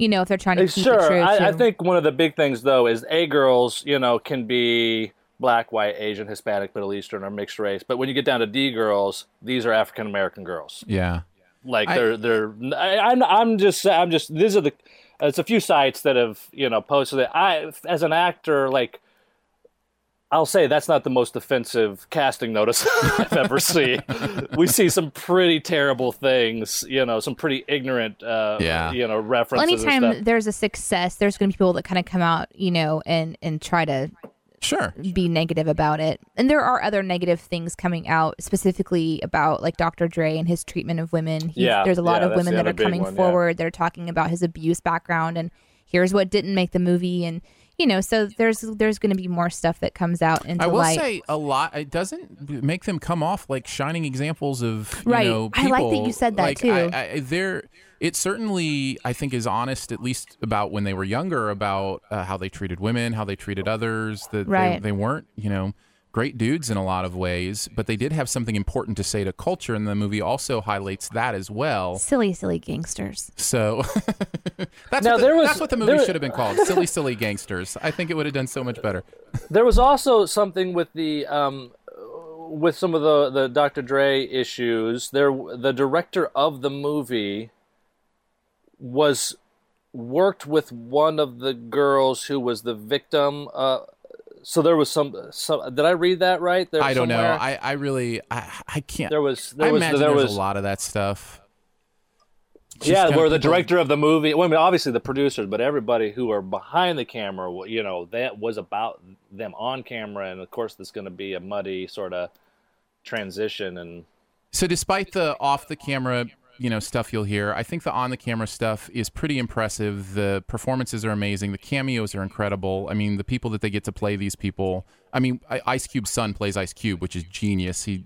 You know, if they're trying to keep sure. it true. I, I think one of the big things though is A girls, you know, can be black, white, Asian, Hispanic, Middle Eastern, or mixed race. But when you get down to D girls, these are African American girls. Yeah. Like I- they're they're. I, I'm I'm just I'm just these are the. It's a few sites that have you know posted it. I as an actor like. I'll say that's not the most offensive casting notice I've ever seen. we see some pretty terrible things, you know, some pretty ignorant, uh, Yeah. you know, well, references. and anytime stuff. there's a success, there's going to be people that kind of come out, you know, and and try to Sure. be negative about it. And there are other negative things coming out specifically about like Dr. Dre and his treatment of women. He's- Yeah, there's a lot yeah, of women that are coming one, yeah. forward that are talking about his abuse background and here's what didn't make the movie and you know, so there's there's going to be more stuff that comes out into light. I will light. say a lot. It doesn't make them come off like shining examples of you Right. know I like that you said that, Like, too. I, I, they're it certainly I think is honest at least about when they were younger about uh, how they treated women, how they treated others. That they, they weren't you know great dudes in a lot of ways, but they did have something important to say to culture, and the movie also highlights that as well. silly, silly gangsters. So that's Now, what the, there was- that's what the movie there- should have been called. Silly, silly gangsters. I think it would have done so much better. There was also something with the um, with some of the the Dr. Dre issues. There, the director of the movie was worked with one of the girls who was the victim. Uh, so there was some. some did I read that right? There I don't know. I, I really I, I can't. there was there I was there there's was a lot of that stuff. Just yeah, where the director of the movie, well, I mean, obviously the producers, but everybody who are behind the camera, you know, that was about them on camera, and of course, there's going to be a muddy sort of transition, and So despite the off the camera, you know, stuff you'll hear, I think the on the camera stuff is pretty impressive. The performances are amazing. The cameos are incredible. I mean, the people that they get to play these people. I mean, I- Ice Cube's son plays Ice Cube, which is genius. He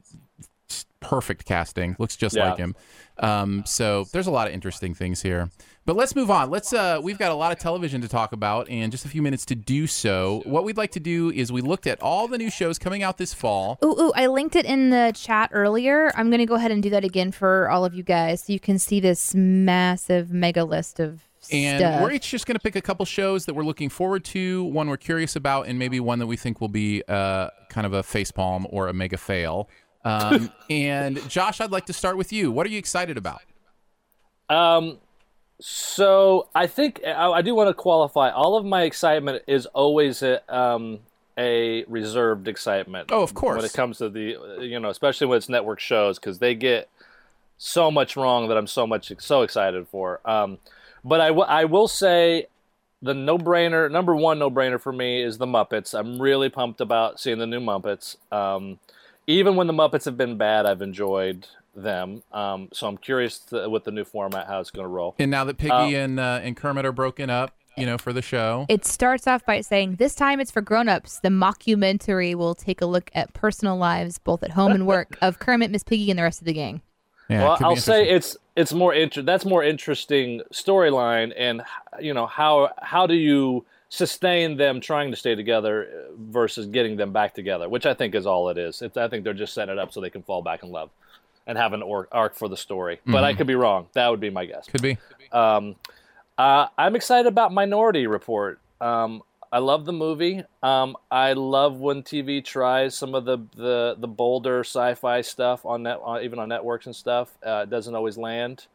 perfect casting. Looks just Yeah. like him. Um, so there's a lot of interesting things here. But let's move on. Let's uh, we've got a lot of television to talk about and just a few minutes to do so. What we'd like to do is we looked at all the new shows coming out this fall. Ooh, ooh, I linked it in the chat earlier. I'm going to go ahead and do that again for all of you guys so you can see this massive mega list of And stuff. we're each just going to pick a couple shows that we're looking forward to, one we're curious about, and maybe one that we think will be uh, kind of a facepalm or a mega fail. Um, and Josh, I'd like to start with you. What are you excited about? Um, so I think I, I do want to qualify. All of my excitement is always a, um, a reserved excitement. Oh, of course. When it comes to the, you know, especially when it's network shows, because they get so much wrong that I'm so much so excited for. Um, but I, w- I will say the no brainer number one no brainer for me is the Muppets. I'm really pumped about seeing the new Muppets. Um, even when the Muppets have been bad, I've enjoyed them. Um, so I'm curious to, with the new format how it's going to roll. And now that Piggy and uh, and Kermit are broken up, you know, for the show. It starts off by saying, This time it's for grown-ups. The mockumentary will take a look at personal lives, both at home and work, of Kermit, Miss Piggy, and the rest of the gang. Yeah, well, I'll say it's it's more inter- that's more interesting storyline, and you know how how do you sustain them trying to stay together uh, versus getting them back together, which I think is all it is. It's, I think they're just setting it up so they can fall back in love and have an or- arc for the story. But I could be wrong. That would be my guess. Mm-hmm. could be. Um, uh, I'm excited about Minority Report. Um, I love the movie. Um, I love when TV tries some of the the, the bolder sci-fi stuff on net, on, even on networks and stuff. Uh, it doesn't always land,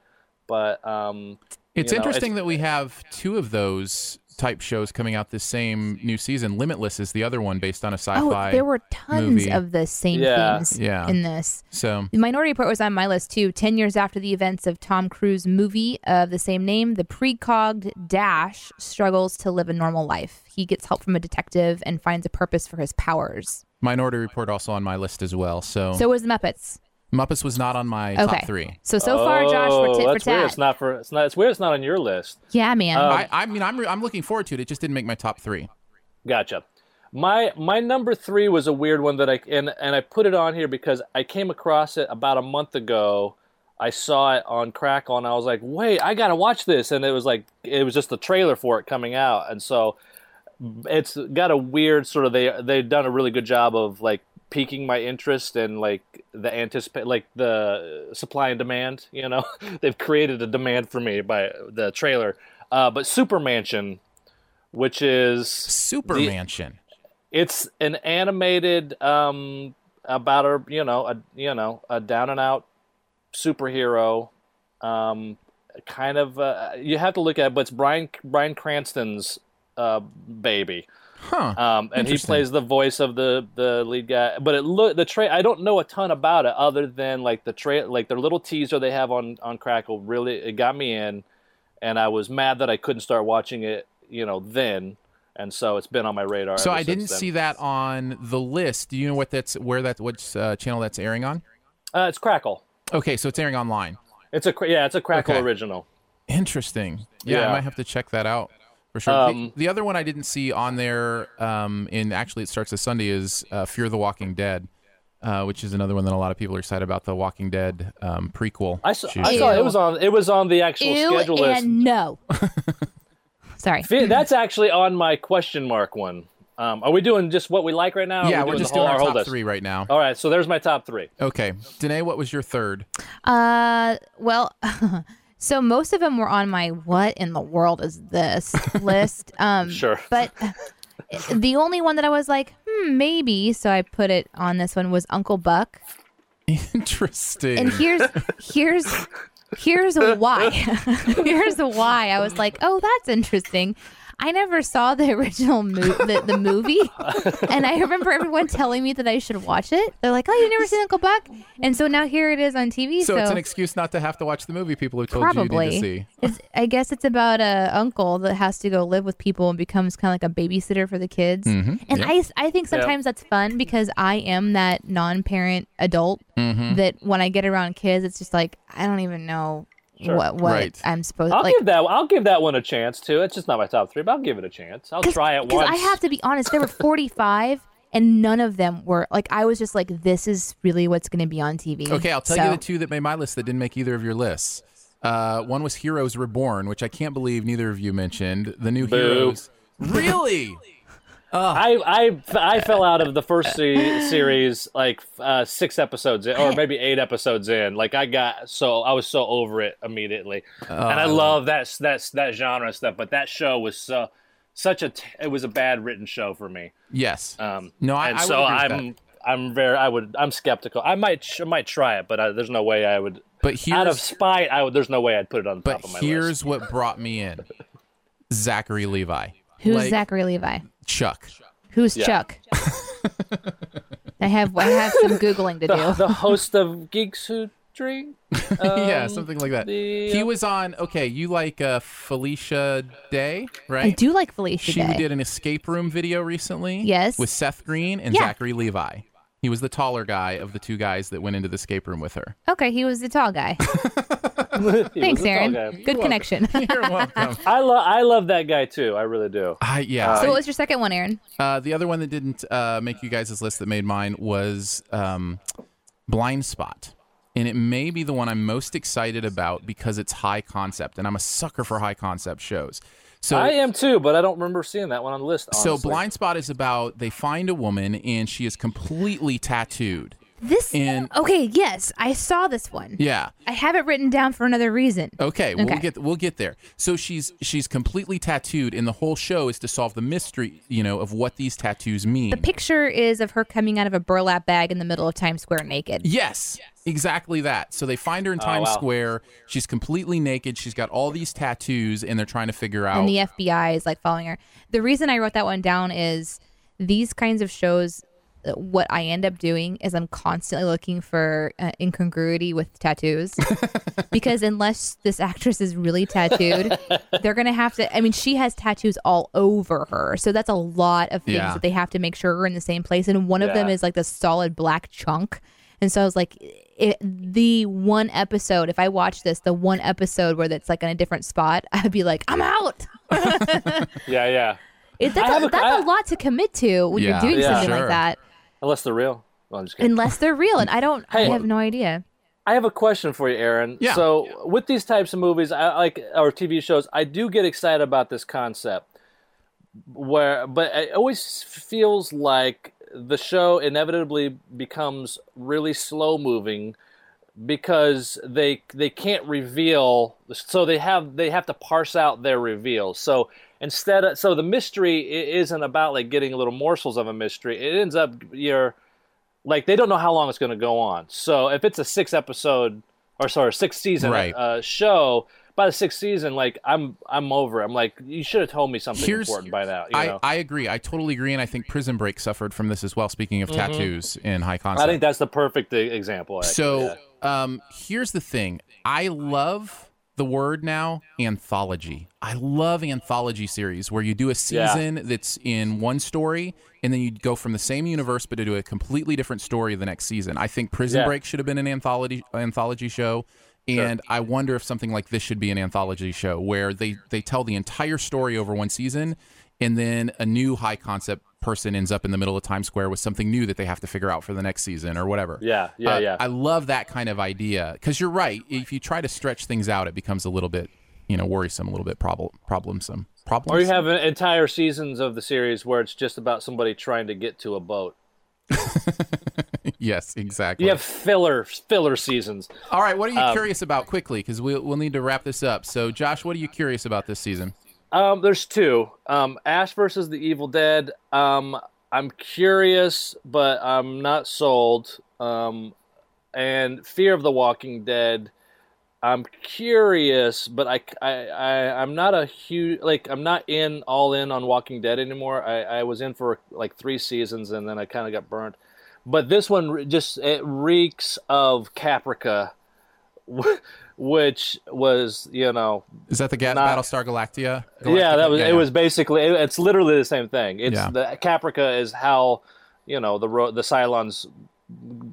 but um, It's you know, interesting that we have two of those type shows coming out this same new season. Limitless is the other one based on a oh, sci-fi. Oh, there were tons movie. of the same Yeah. themes Yeah. in this. so The Minority Report was on my list too. Ten years after the events of Tom Cruise movie of the same name, the precogged Dash struggles to live a normal life. He gets help from a detective and finds a purpose for his powers. Minority Report also on my list as well. So, So was the Muppets. Muppets was not on my Okay. top three. So so far, Josh, we're Oh, tit for that's weird. tat. It's not for it's not. It's weird. It's not on your list. yeah, man. Um, I, I mean, I'm re- I'm looking forward to it. It just didn't make my top three. Gotcha. My my number three was a weird one that I and and I put it on here because I came across it about a month ago. I saw it on Crackle and I was like, wait, I gotta watch this, and it was like it was just the trailer for it coming out, and so it's got a weird sort of they they've done a really good job of like piquing my interest and like the anticipate like the supply and demand you know? They've created a demand for me by the trailer. Uh, but super mansion which is Super The- Mansion. it's an animated um about a you know a you know a down and out superhero. Um kind of uh, you have to look at it, but it's Brian Bryan Cranston's uh baby Huh. um and he plays the voice of the the lead guy but it look the tra- I don't know a ton about it other than like the tra- like their little teaser they have on on Crackle really it got me in and I was mad that I couldn't start watching it you know then and so it's been on my radar So I didn't then. see that on the list. Do you know what that's where that what uh, channel that's airing on? uh, it's Crackle Okay, so it's airing online. It's a yeah, it's a Crackle Okay. original. Interesting. Yeah, I might have to check that out for sure. Um, the, the other one I didn't see on there, um, in actually it starts this Sunday, is uh, Fear the Walking Dead, uh, which is another one that a lot of people are excited about. The Walking Dead um, prequel. I saw. I saw it was on it was on the actual Ew schedule list. and no. Sorry. Fe- That's actually on my question mark one. Um, are we doing just what we like right now? yeah, we we're just whole, doing our whole top list? three right now. All right, so there's my top three. Okay, Danae, what was your third? Uh, well, so most of them were on my "What in the world is this?" list. Um, Sure. But the only one that I was like, hmm, maybe, so I put it on this one was Uncle Buck. Interesting. And here's here's here's why. here's why I was like, oh, that's interesting. I never saw the original mo- the, the movie, and I remember everyone telling me that I should watch it. They're like, "Oh, you've never seen Uncle Buck?" And so now here it is on TV. so So, it's an excuse not to have to watch the movie people have told you you probably, need to see. It's, I guess it's about a uncle that has to go live with people and becomes kind of like a babysitter for the kids. Mhm, And yep. I, I think sometimes that's fun because I am that non-parent adult Mm-hmm. that when I get around kids, it's just like I don't even know Sure. what what Right. I'm supposed I'll like. give that. I'll give that one a chance too. It's just not my top three, but I'll give it a chance. I'll try it Because once. I have to be honest, there were 45, and none of them were like I was just like this is really what's going to be on TV. Okay, I'll tell So- you the two that made my list that didn't make either of your lists. Uh, one was Heroes Reborn, which I can't believe neither of you mentioned. The new Boo. Heroes. Really? I, I I fell out of the first se- series like uh, six episodes in, or maybe eight episodes in. Like I got so I was so over it immediately, and I love that that that genre stuff. But that show was so such a t- it was a bad written show for me. yes. Um, No, I- and I so I'm I'm very I would I'm skeptical. I might I might try it, but I, there's no way I would. But out of spite, I would. There's no way I'd put it on the but top of my here's what brought me in Zachary Levi. Who's Like, Zachary Levi? Chuck. Who's Yeah. Chuck? I have I have some googling to The, do. the host of Geeks Who Drink. yeah, Um, something like that. the- he was on, okay, you like uh, Felicia Day, right? I do like Felicia She Day. did an escape room video recently. Yes. With Seth Green and Yeah. Zachary Levi. He was the taller guy of the two guys that went into the escape room with her. Okay, he was the tall guy. Thanks, was a tall Aaron. guy. Good connection. You're welcome. I love I love that guy too. I really do. I, yeah. so what was your second one, Aaron? Uh, the other one that didn't uh, make you guys' list that made mine was um, Blind Spot. And it may be the one I'm most excited about because it's high concept, and I'm a sucker for high concept shows. So I am too, but I don't remember seeing that one on the list. So. Blind Spot is about they find a woman and she is completely tattooed. This And- okay, yes, I saw this one. Yeah. I have it written down for another reason. Okay, okay, we'll get we'll get there. So she's she's completely tattooed, and the whole show is to solve the mystery, you know, of what these tattoos mean. The picture is of her coming out of a burlap bag in the middle of Times Square naked. Yes, exactly that. So they find her in oh, Times wow. Square. She's completely naked. She's got all these tattoos, and they're trying to figure out. and the FBI is like following her. The reason I wrote that one down is these kinds of shows. What I end up doing is I'm constantly looking for uh, incongruity with tattoos, because unless this actress is really tattooed, they're gonna have to. I mean, she has tattoos all over her, so that's a lot of things Yeah. that they have to make sure are in the same place. And one of them is like the solid black chunk. And so I was like, it, the one episode, if I watch this, the one episode where that's like in a different spot, I'd be like, I'm out. yeah, yeah. It, that's a, a- that's I- a lot to commit to when Yeah. you're doing Yeah. something Sure. like that, Unless they're real. Well, I'm just kidding. unless they're real. And I don't, I have no idea. I have a question for you, Aaron. Yeah. So with these types of movies, I like or TV shows, I do get excited about this concept. Where, but it always feels like the show inevitably becomes really slow moving because they they can't reveal so they have they have to parse out their reveals so instead of so the mystery isn't about like getting little morsels of a mystery it ends up you're like they don't know how long it's going to go on. So if it's a six episode or sorry six season Right. uh, show, by the sixth season, like I'm I'm over. I'm like you should have told me something Here's- important by now. You I, know? I agree. I totally agree, and I think Prison Break suffered from this as well. Speaking of tattoos in high concept, I think that's the perfect e- example. Actually. So, yeah. Um, here's the thing. I love the word now anthology. I love anthology series where you do a Yeah. season that's in one story and then you go from the same universe but to do a completely different story the next season. I think Prison Yeah. Break should have been an anthology anthology show. And I wonder if something like this should be an anthology show where they, they tell the entire story over one season and then a new high concept person ends up in the middle of Times Square with something new that they have to figure out for the next season or whatever. Yeah, yeah, Uh, yeah. I love that kind of idea because you're right. If you try to stretch things out, it becomes a little bit, you know, worrisome, a little bit problem, problemsome. Problems. or you have entire seasons of the series where it's just about somebody trying to get to a boat. yes, exactly. You have filler filler seasons. All right. What are you um, curious about quickly? Because we'll, we'll need to wrap this up. So, Josh, what are you curious about this season? Um, there's two. Um, Ash versus the Evil Dead. Um, I'm curious, but I'm not sold. Um, and Fear of the Walking Dead. I'm curious, but I, I, I, I'm not a huge like I'm not in all in on Walking Dead anymore. I, I was in for like three seasons and then I kind of got burnt. But this one just it reeks of Caprica, which was you know Is that the Ga- Not- Battlestar Galactica? yeah, that was Galactica? it. Was basically it- it's literally the same thing. It's Yeah. the Caprica is how you know the the Cylons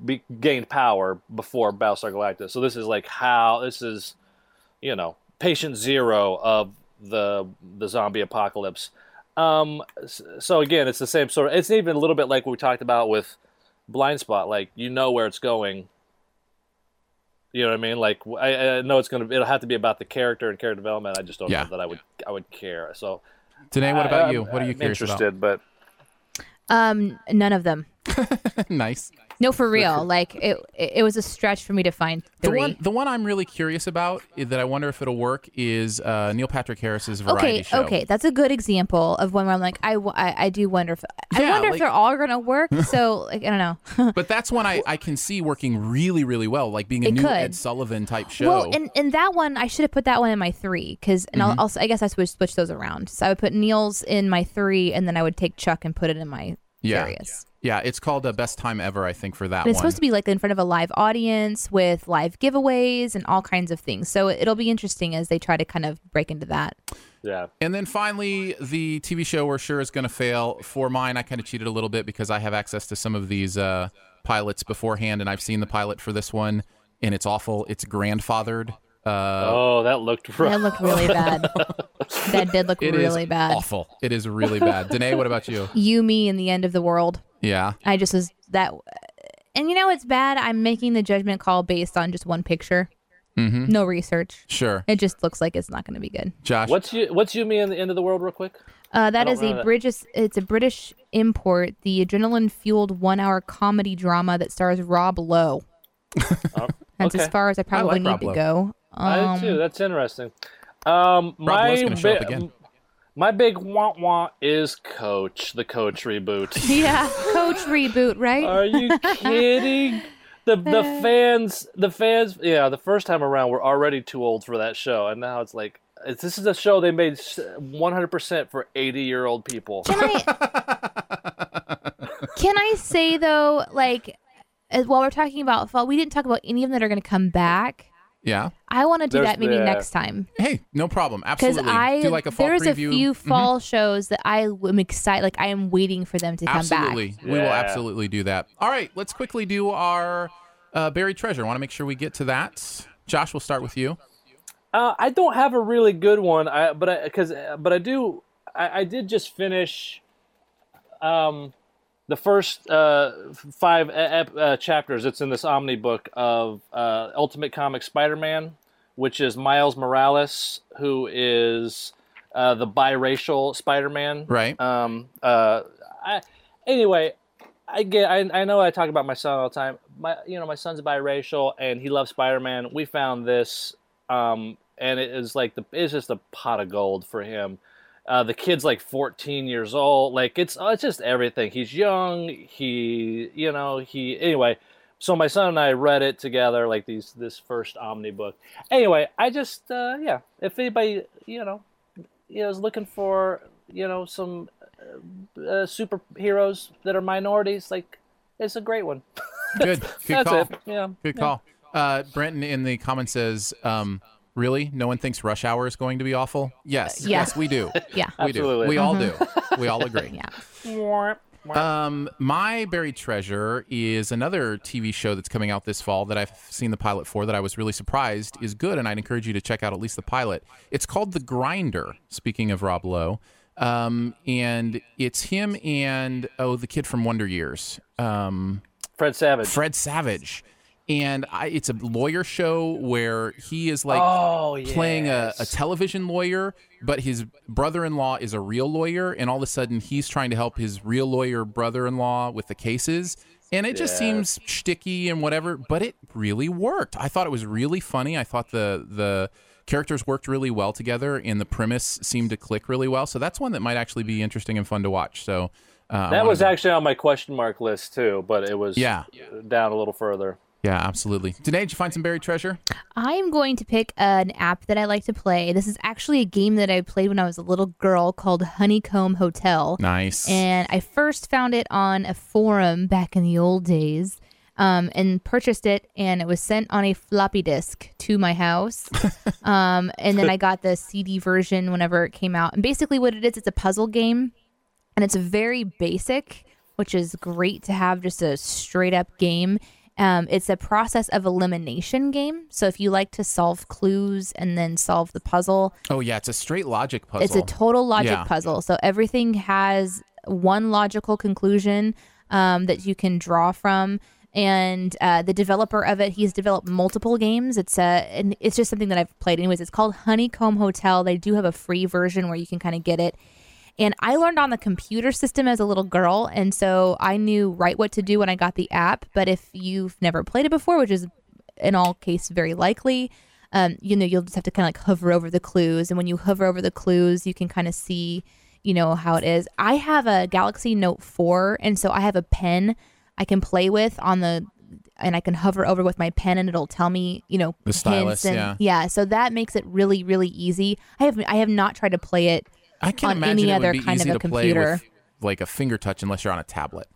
be, gained power before Battlestar Galactica. So this is like how this is, you know, patient zero of the the zombie apocalypse. Um, so again, it's the same sort of. It's even a little bit like what we talked about with Blind Spot. Like you know where it's going. You know what I mean? Like I know it's gonna. It'll have to be about the character and character development. I just don't Yeah. know that I would. I would care. So Danae, what about I'm- you? What are you I'm curious interested, but Um, none of them. nice. No, for real. Like it, it, it was a stretch for me to find The one, the one I'm really curious about that I wonder if it'll work is uh, Neil Patrick Harris's variety okay, show. okay, that's a good example of one where I'm like, I, w- I, I do wonder if I wonder like- if they're all gonna work. So like, I don't know. But that's one I, I can see working really, really well, like being a It new could. Ed Sullivan type show. Well, and, and that one I should have put that one in my three because and Mm-hmm. I'll also I guess I switch switch those around. So I would put Neil's in my three, and then I would take Chuck and put it in my Yeah. Curious. Yeah, it's called the Best Time Ever, I think, for that And it's one. supposed to be like in front of a live audience with live giveaways and all kinds of things. So it'll be interesting as they try to kind of break into that. yeah. And then finally, the TV show we're sure is going to fail. For mine, I kind of cheated a little bit because I have access to some of these uh, pilots beforehand, and I've seen the pilot for this one, and it's awful. It's grandfathered. Uh, oh, that looked rough. That looked really bad. that did look it is really bad. awful. It is really bad. Danae, what about you? You, me, and the end of the world. Yeah. I just was that. And you know it's bad. I'm making the judgment call based on just one picture. Mm-hmm. No research. Sure. It just looks like it's not going to be good. Josh. What's you? What's you me in the end of the world, real quick? Uh, that don't is know a. British. It's a British import. The adrenaline-fueled one-hour comedy drama that stars Rob Lowe. Oh, That's okay. as far as I probably like need Rob to Lowe. go. I Um, do too. That's interesting. Um, Rob my Lowe's gonna show up bi- again. My big want want is Coach, the Coach reboot. yeah, Coach reboot, right? Are you kidding? The the fans, the fans, yeah. The first time around, were already too old for that show, and now it's like it's, this is a show they made 100 percent for 80 year old people. Can I? can I say though, like, as, while we're talking about fall, we didn't talk about any of them that are going to come back. Yeah. I want to do There's that maybe the- next time Hey, no problem. because Absolutely. I Do like a fall there's preview. a few Mhm. fall shows that I am excited. Like I am waiting for them to come back. Absolutely. back. We will Yeah. absolutely do that. All right, let's quickly do our uh, buried treasure. I want to make sure we get to that. Josh, we'll start with you. Uh, I don't have a really good one, I, but I because but I do. I, I did just finish um, the first uh, five uh, ep- uh, chapters. It's in this Omni book of uh, Ultimate Comic Spider-Man, which is Miles Morales, who is uh, the biracial Spider-Man. Right. Um, uh, I, anyway, I get. I, I know I talk about my son all the time. My, you know, my son's biracial and he loves Spider-Man. We found this, um, and it is like the. It's just a pot of gold for him. Uh, the kid's like 14 years old. Like it's oh, it's just everything. He's young. He, you know, he. Anyway, so my son and I read it together, like these this first Omni book. Anyway, I just uh, yeah. If anybody, you know, you know, is looking for you know some uh, superheroes that are minorities, like it's a great one. Good. Good That's call. it. Yeah. Good yeah. call. Uh, Brenton in the comments says, um, "Really? No one thinks Rush Hour is going to be awful?" Yes. Yeah. Yes, we do. Yeah. We do. Absolutely. We all do. We all agree. Yeah. Um, my buried treasure is another TV show that's coming out this fall that I've seen the pilot for that I was really surprised is good, and I'd encourage you to check out at least the pilot. It's called The Grinder. Speaking of Rob Lowe, um, and it's him and oh, the kid from Wonder Years, um, Fred Savage. Fred Savage, and I, it's a lawyer show where he is like oh, playing a, a television lawyer, but his brother-in-law is a real lawyer, and all of a sudden he's trying to help his real lawyer brother-in-law with the cases, and it just Yes. seems shticky and whatever, but it really worked. I thought it was really funny. I thought the the characters worked really well together, and the premise seemed to click really well. So that's one that might actually be interesting and fun to watch. So uh, That was actually on my question mark list too, but it was Yeah. down a little further. Yeah, absolutely. Danae, did you find some buried treasure? I'm going to pick an app that I like to play. This is actually a game that I played when I was a little girl called Honeycomb Hotel. Nice. And I first found it on a forum back in the old days um, and purchased it, and it was sent on a floppy disk to my house. um, and then I got the CD version whenever it came out. And basically, what it is, it's a puzzle game, and it's very basic, which is great to have just a straight up game. Um, it's a process of elimination game. So if you like to solve clues and then solve the puzzle, Oh yeah, it's a straight logic puzzle. it's a total logic Yeah. puzzle. So everything has one logical conclusion um, that you can draw from. And uh, the developer of it, he's developed multiple games. It's a, and it's just something that I've played. Anyways, it's called Honeycomb Hotel. They do have a free version where you can kind of get it. And I learned on the computer system as a little girl, and so I knew right what to do when I got the app. But if you've never played it before, which is in all case very likely, um, you know, you'll just have to kind of like hover over the clues. And when you hover over the clues, you can kind of see, you know, how it is. I have a Galaxy Note 4, and so I have a pen I can play with on the, and I can hover over with my pen, and it'll tell me, you know, The stylus, and yeah. So that makes it really, really easy. I have I have not tried to play it I can't on imagine any it other would be kind of easy a to play computer. with like a finger touch unless you're on a tablet.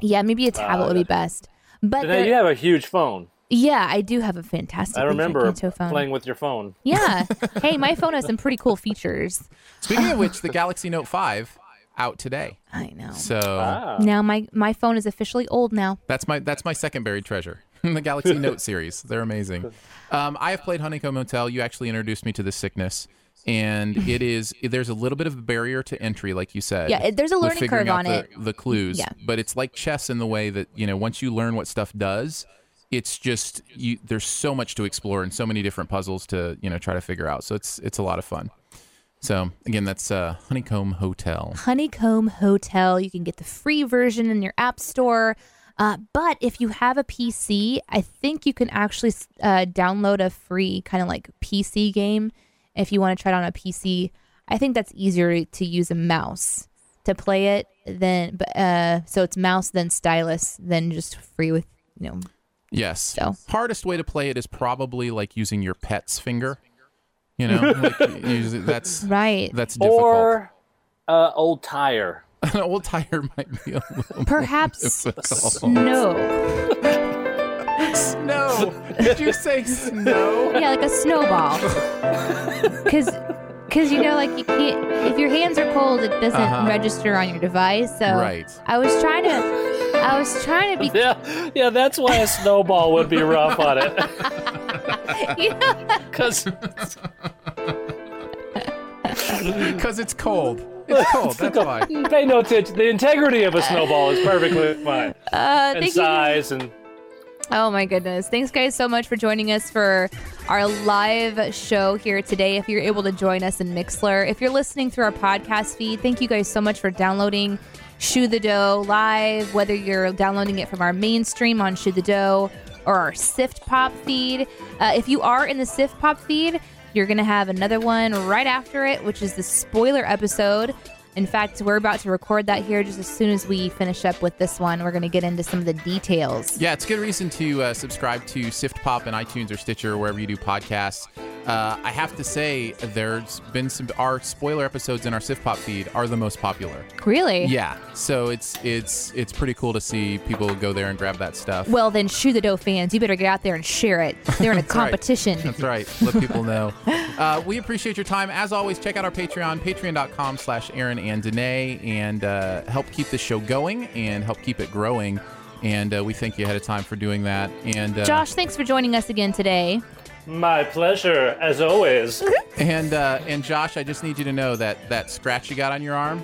Yeah, maybe a tablet would be best. But there- you have a huge phone. yeah, I do have a fantastic. I remember phone. playing with your phone. Yeah. hey, my phone has some pretty cool features. Speaking of which, the Galaxy Note 5 out today. I know. So Ah. Now my my phone is officially old now. that's my that's my second buried treasure. the Galaxy Note series. They're amazing. Um, I have played Honeycomb Hotel. You actually introduced me to the sickness. And it is there's a little bit of a barrier to entry, like you said. Yeah, there's a learning curve on the, it. The clues. Yeah. But it's like chess in the way that, you know, once you learn what stuff does, it's just you there's so much to explore and so many different puzzles to, you know, try to figure out. So it's it's a lot of fun. So again, that's uh, Honeycomb Hotel. Honeycomb Hotel. You can get the free version in your app store. Uh, but if you have a PC, I think you can actually uh, download a free kind of like PC game if you want to try it on a PC. I think that's easier to use a mouse to play it than, but uh, so it's mouse then stylus than just free with you know. Yes. So. Hardest way to play it is probably like using your pet's finger. You know, like, use it- that's Right. that's difficult. Or uh, old tire. An old tire might be a little Perhaps difficult. Snow. Snow. Did you say snow? Yeah, like a snowball. Because, because you know, like you can't. If your hands are cold, it doesn't Uh-huh. register on your device. So Right. I was trying to. I was trying to be. Yeah, yeah, that's why a snowball would be rough on it. Because Because it's cold. It's cold. That's why. pay no attention. The integrity of a snowball is perfectly fine. uh, And thank you. size and Oh my goodness. Thanks guys so much for joining us for our live show here today. If you're able to join us in Mixler, if you're listening through our podcast feed, thank you guys so much for downloading Shoe the Dough live, whether you're downloading it from our mainstream on Shoe the Dough or our Sift Pop feed. Uh, if you are in the Sift Pop feed, you're going to have another one right after it, which is the spoiler episode. In fact, we're about to record that here just as soon as we finish up with this one. We're going to get into some of the details. Yeah, it's a good reason to uh, subscribe to Sift Pop and iTunes or Stitcher, or wherever you do podcasts. Uh, I have to say, there's been some our spoiler episodes in our Sift Pop feed are the most popular. Really? Yeah, so it's it's it's pretty cool to see people go there and grab that stuff. Well, then, Shoe the Dough fans, you better get out there and share it. They're in a That's right. competition. That's right. Let people know. Uh, we appreciate your time. As always, check out our Patreon, patreon.com slash Aaron and Danae, and uh, help keep the show going and help keep it growing. And uh, we thank you ahead of time for doing that. And uh, Josh, thanks for joining us again today. my pleasure as always. and uh, and Josh, I just need you to know that that scratch you got on your arm,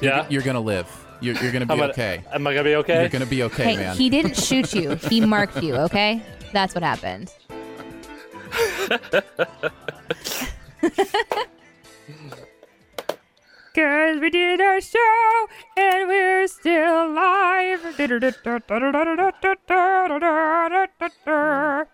Yeah. you're gonna live. You're, you're gonna be I'm gonna- okay. Am I gonna be okay? You're gonna be okay, Hey, man. he didn't shoot you. He marked you, okay? That's what happened. Cause we did our show and we're still alive.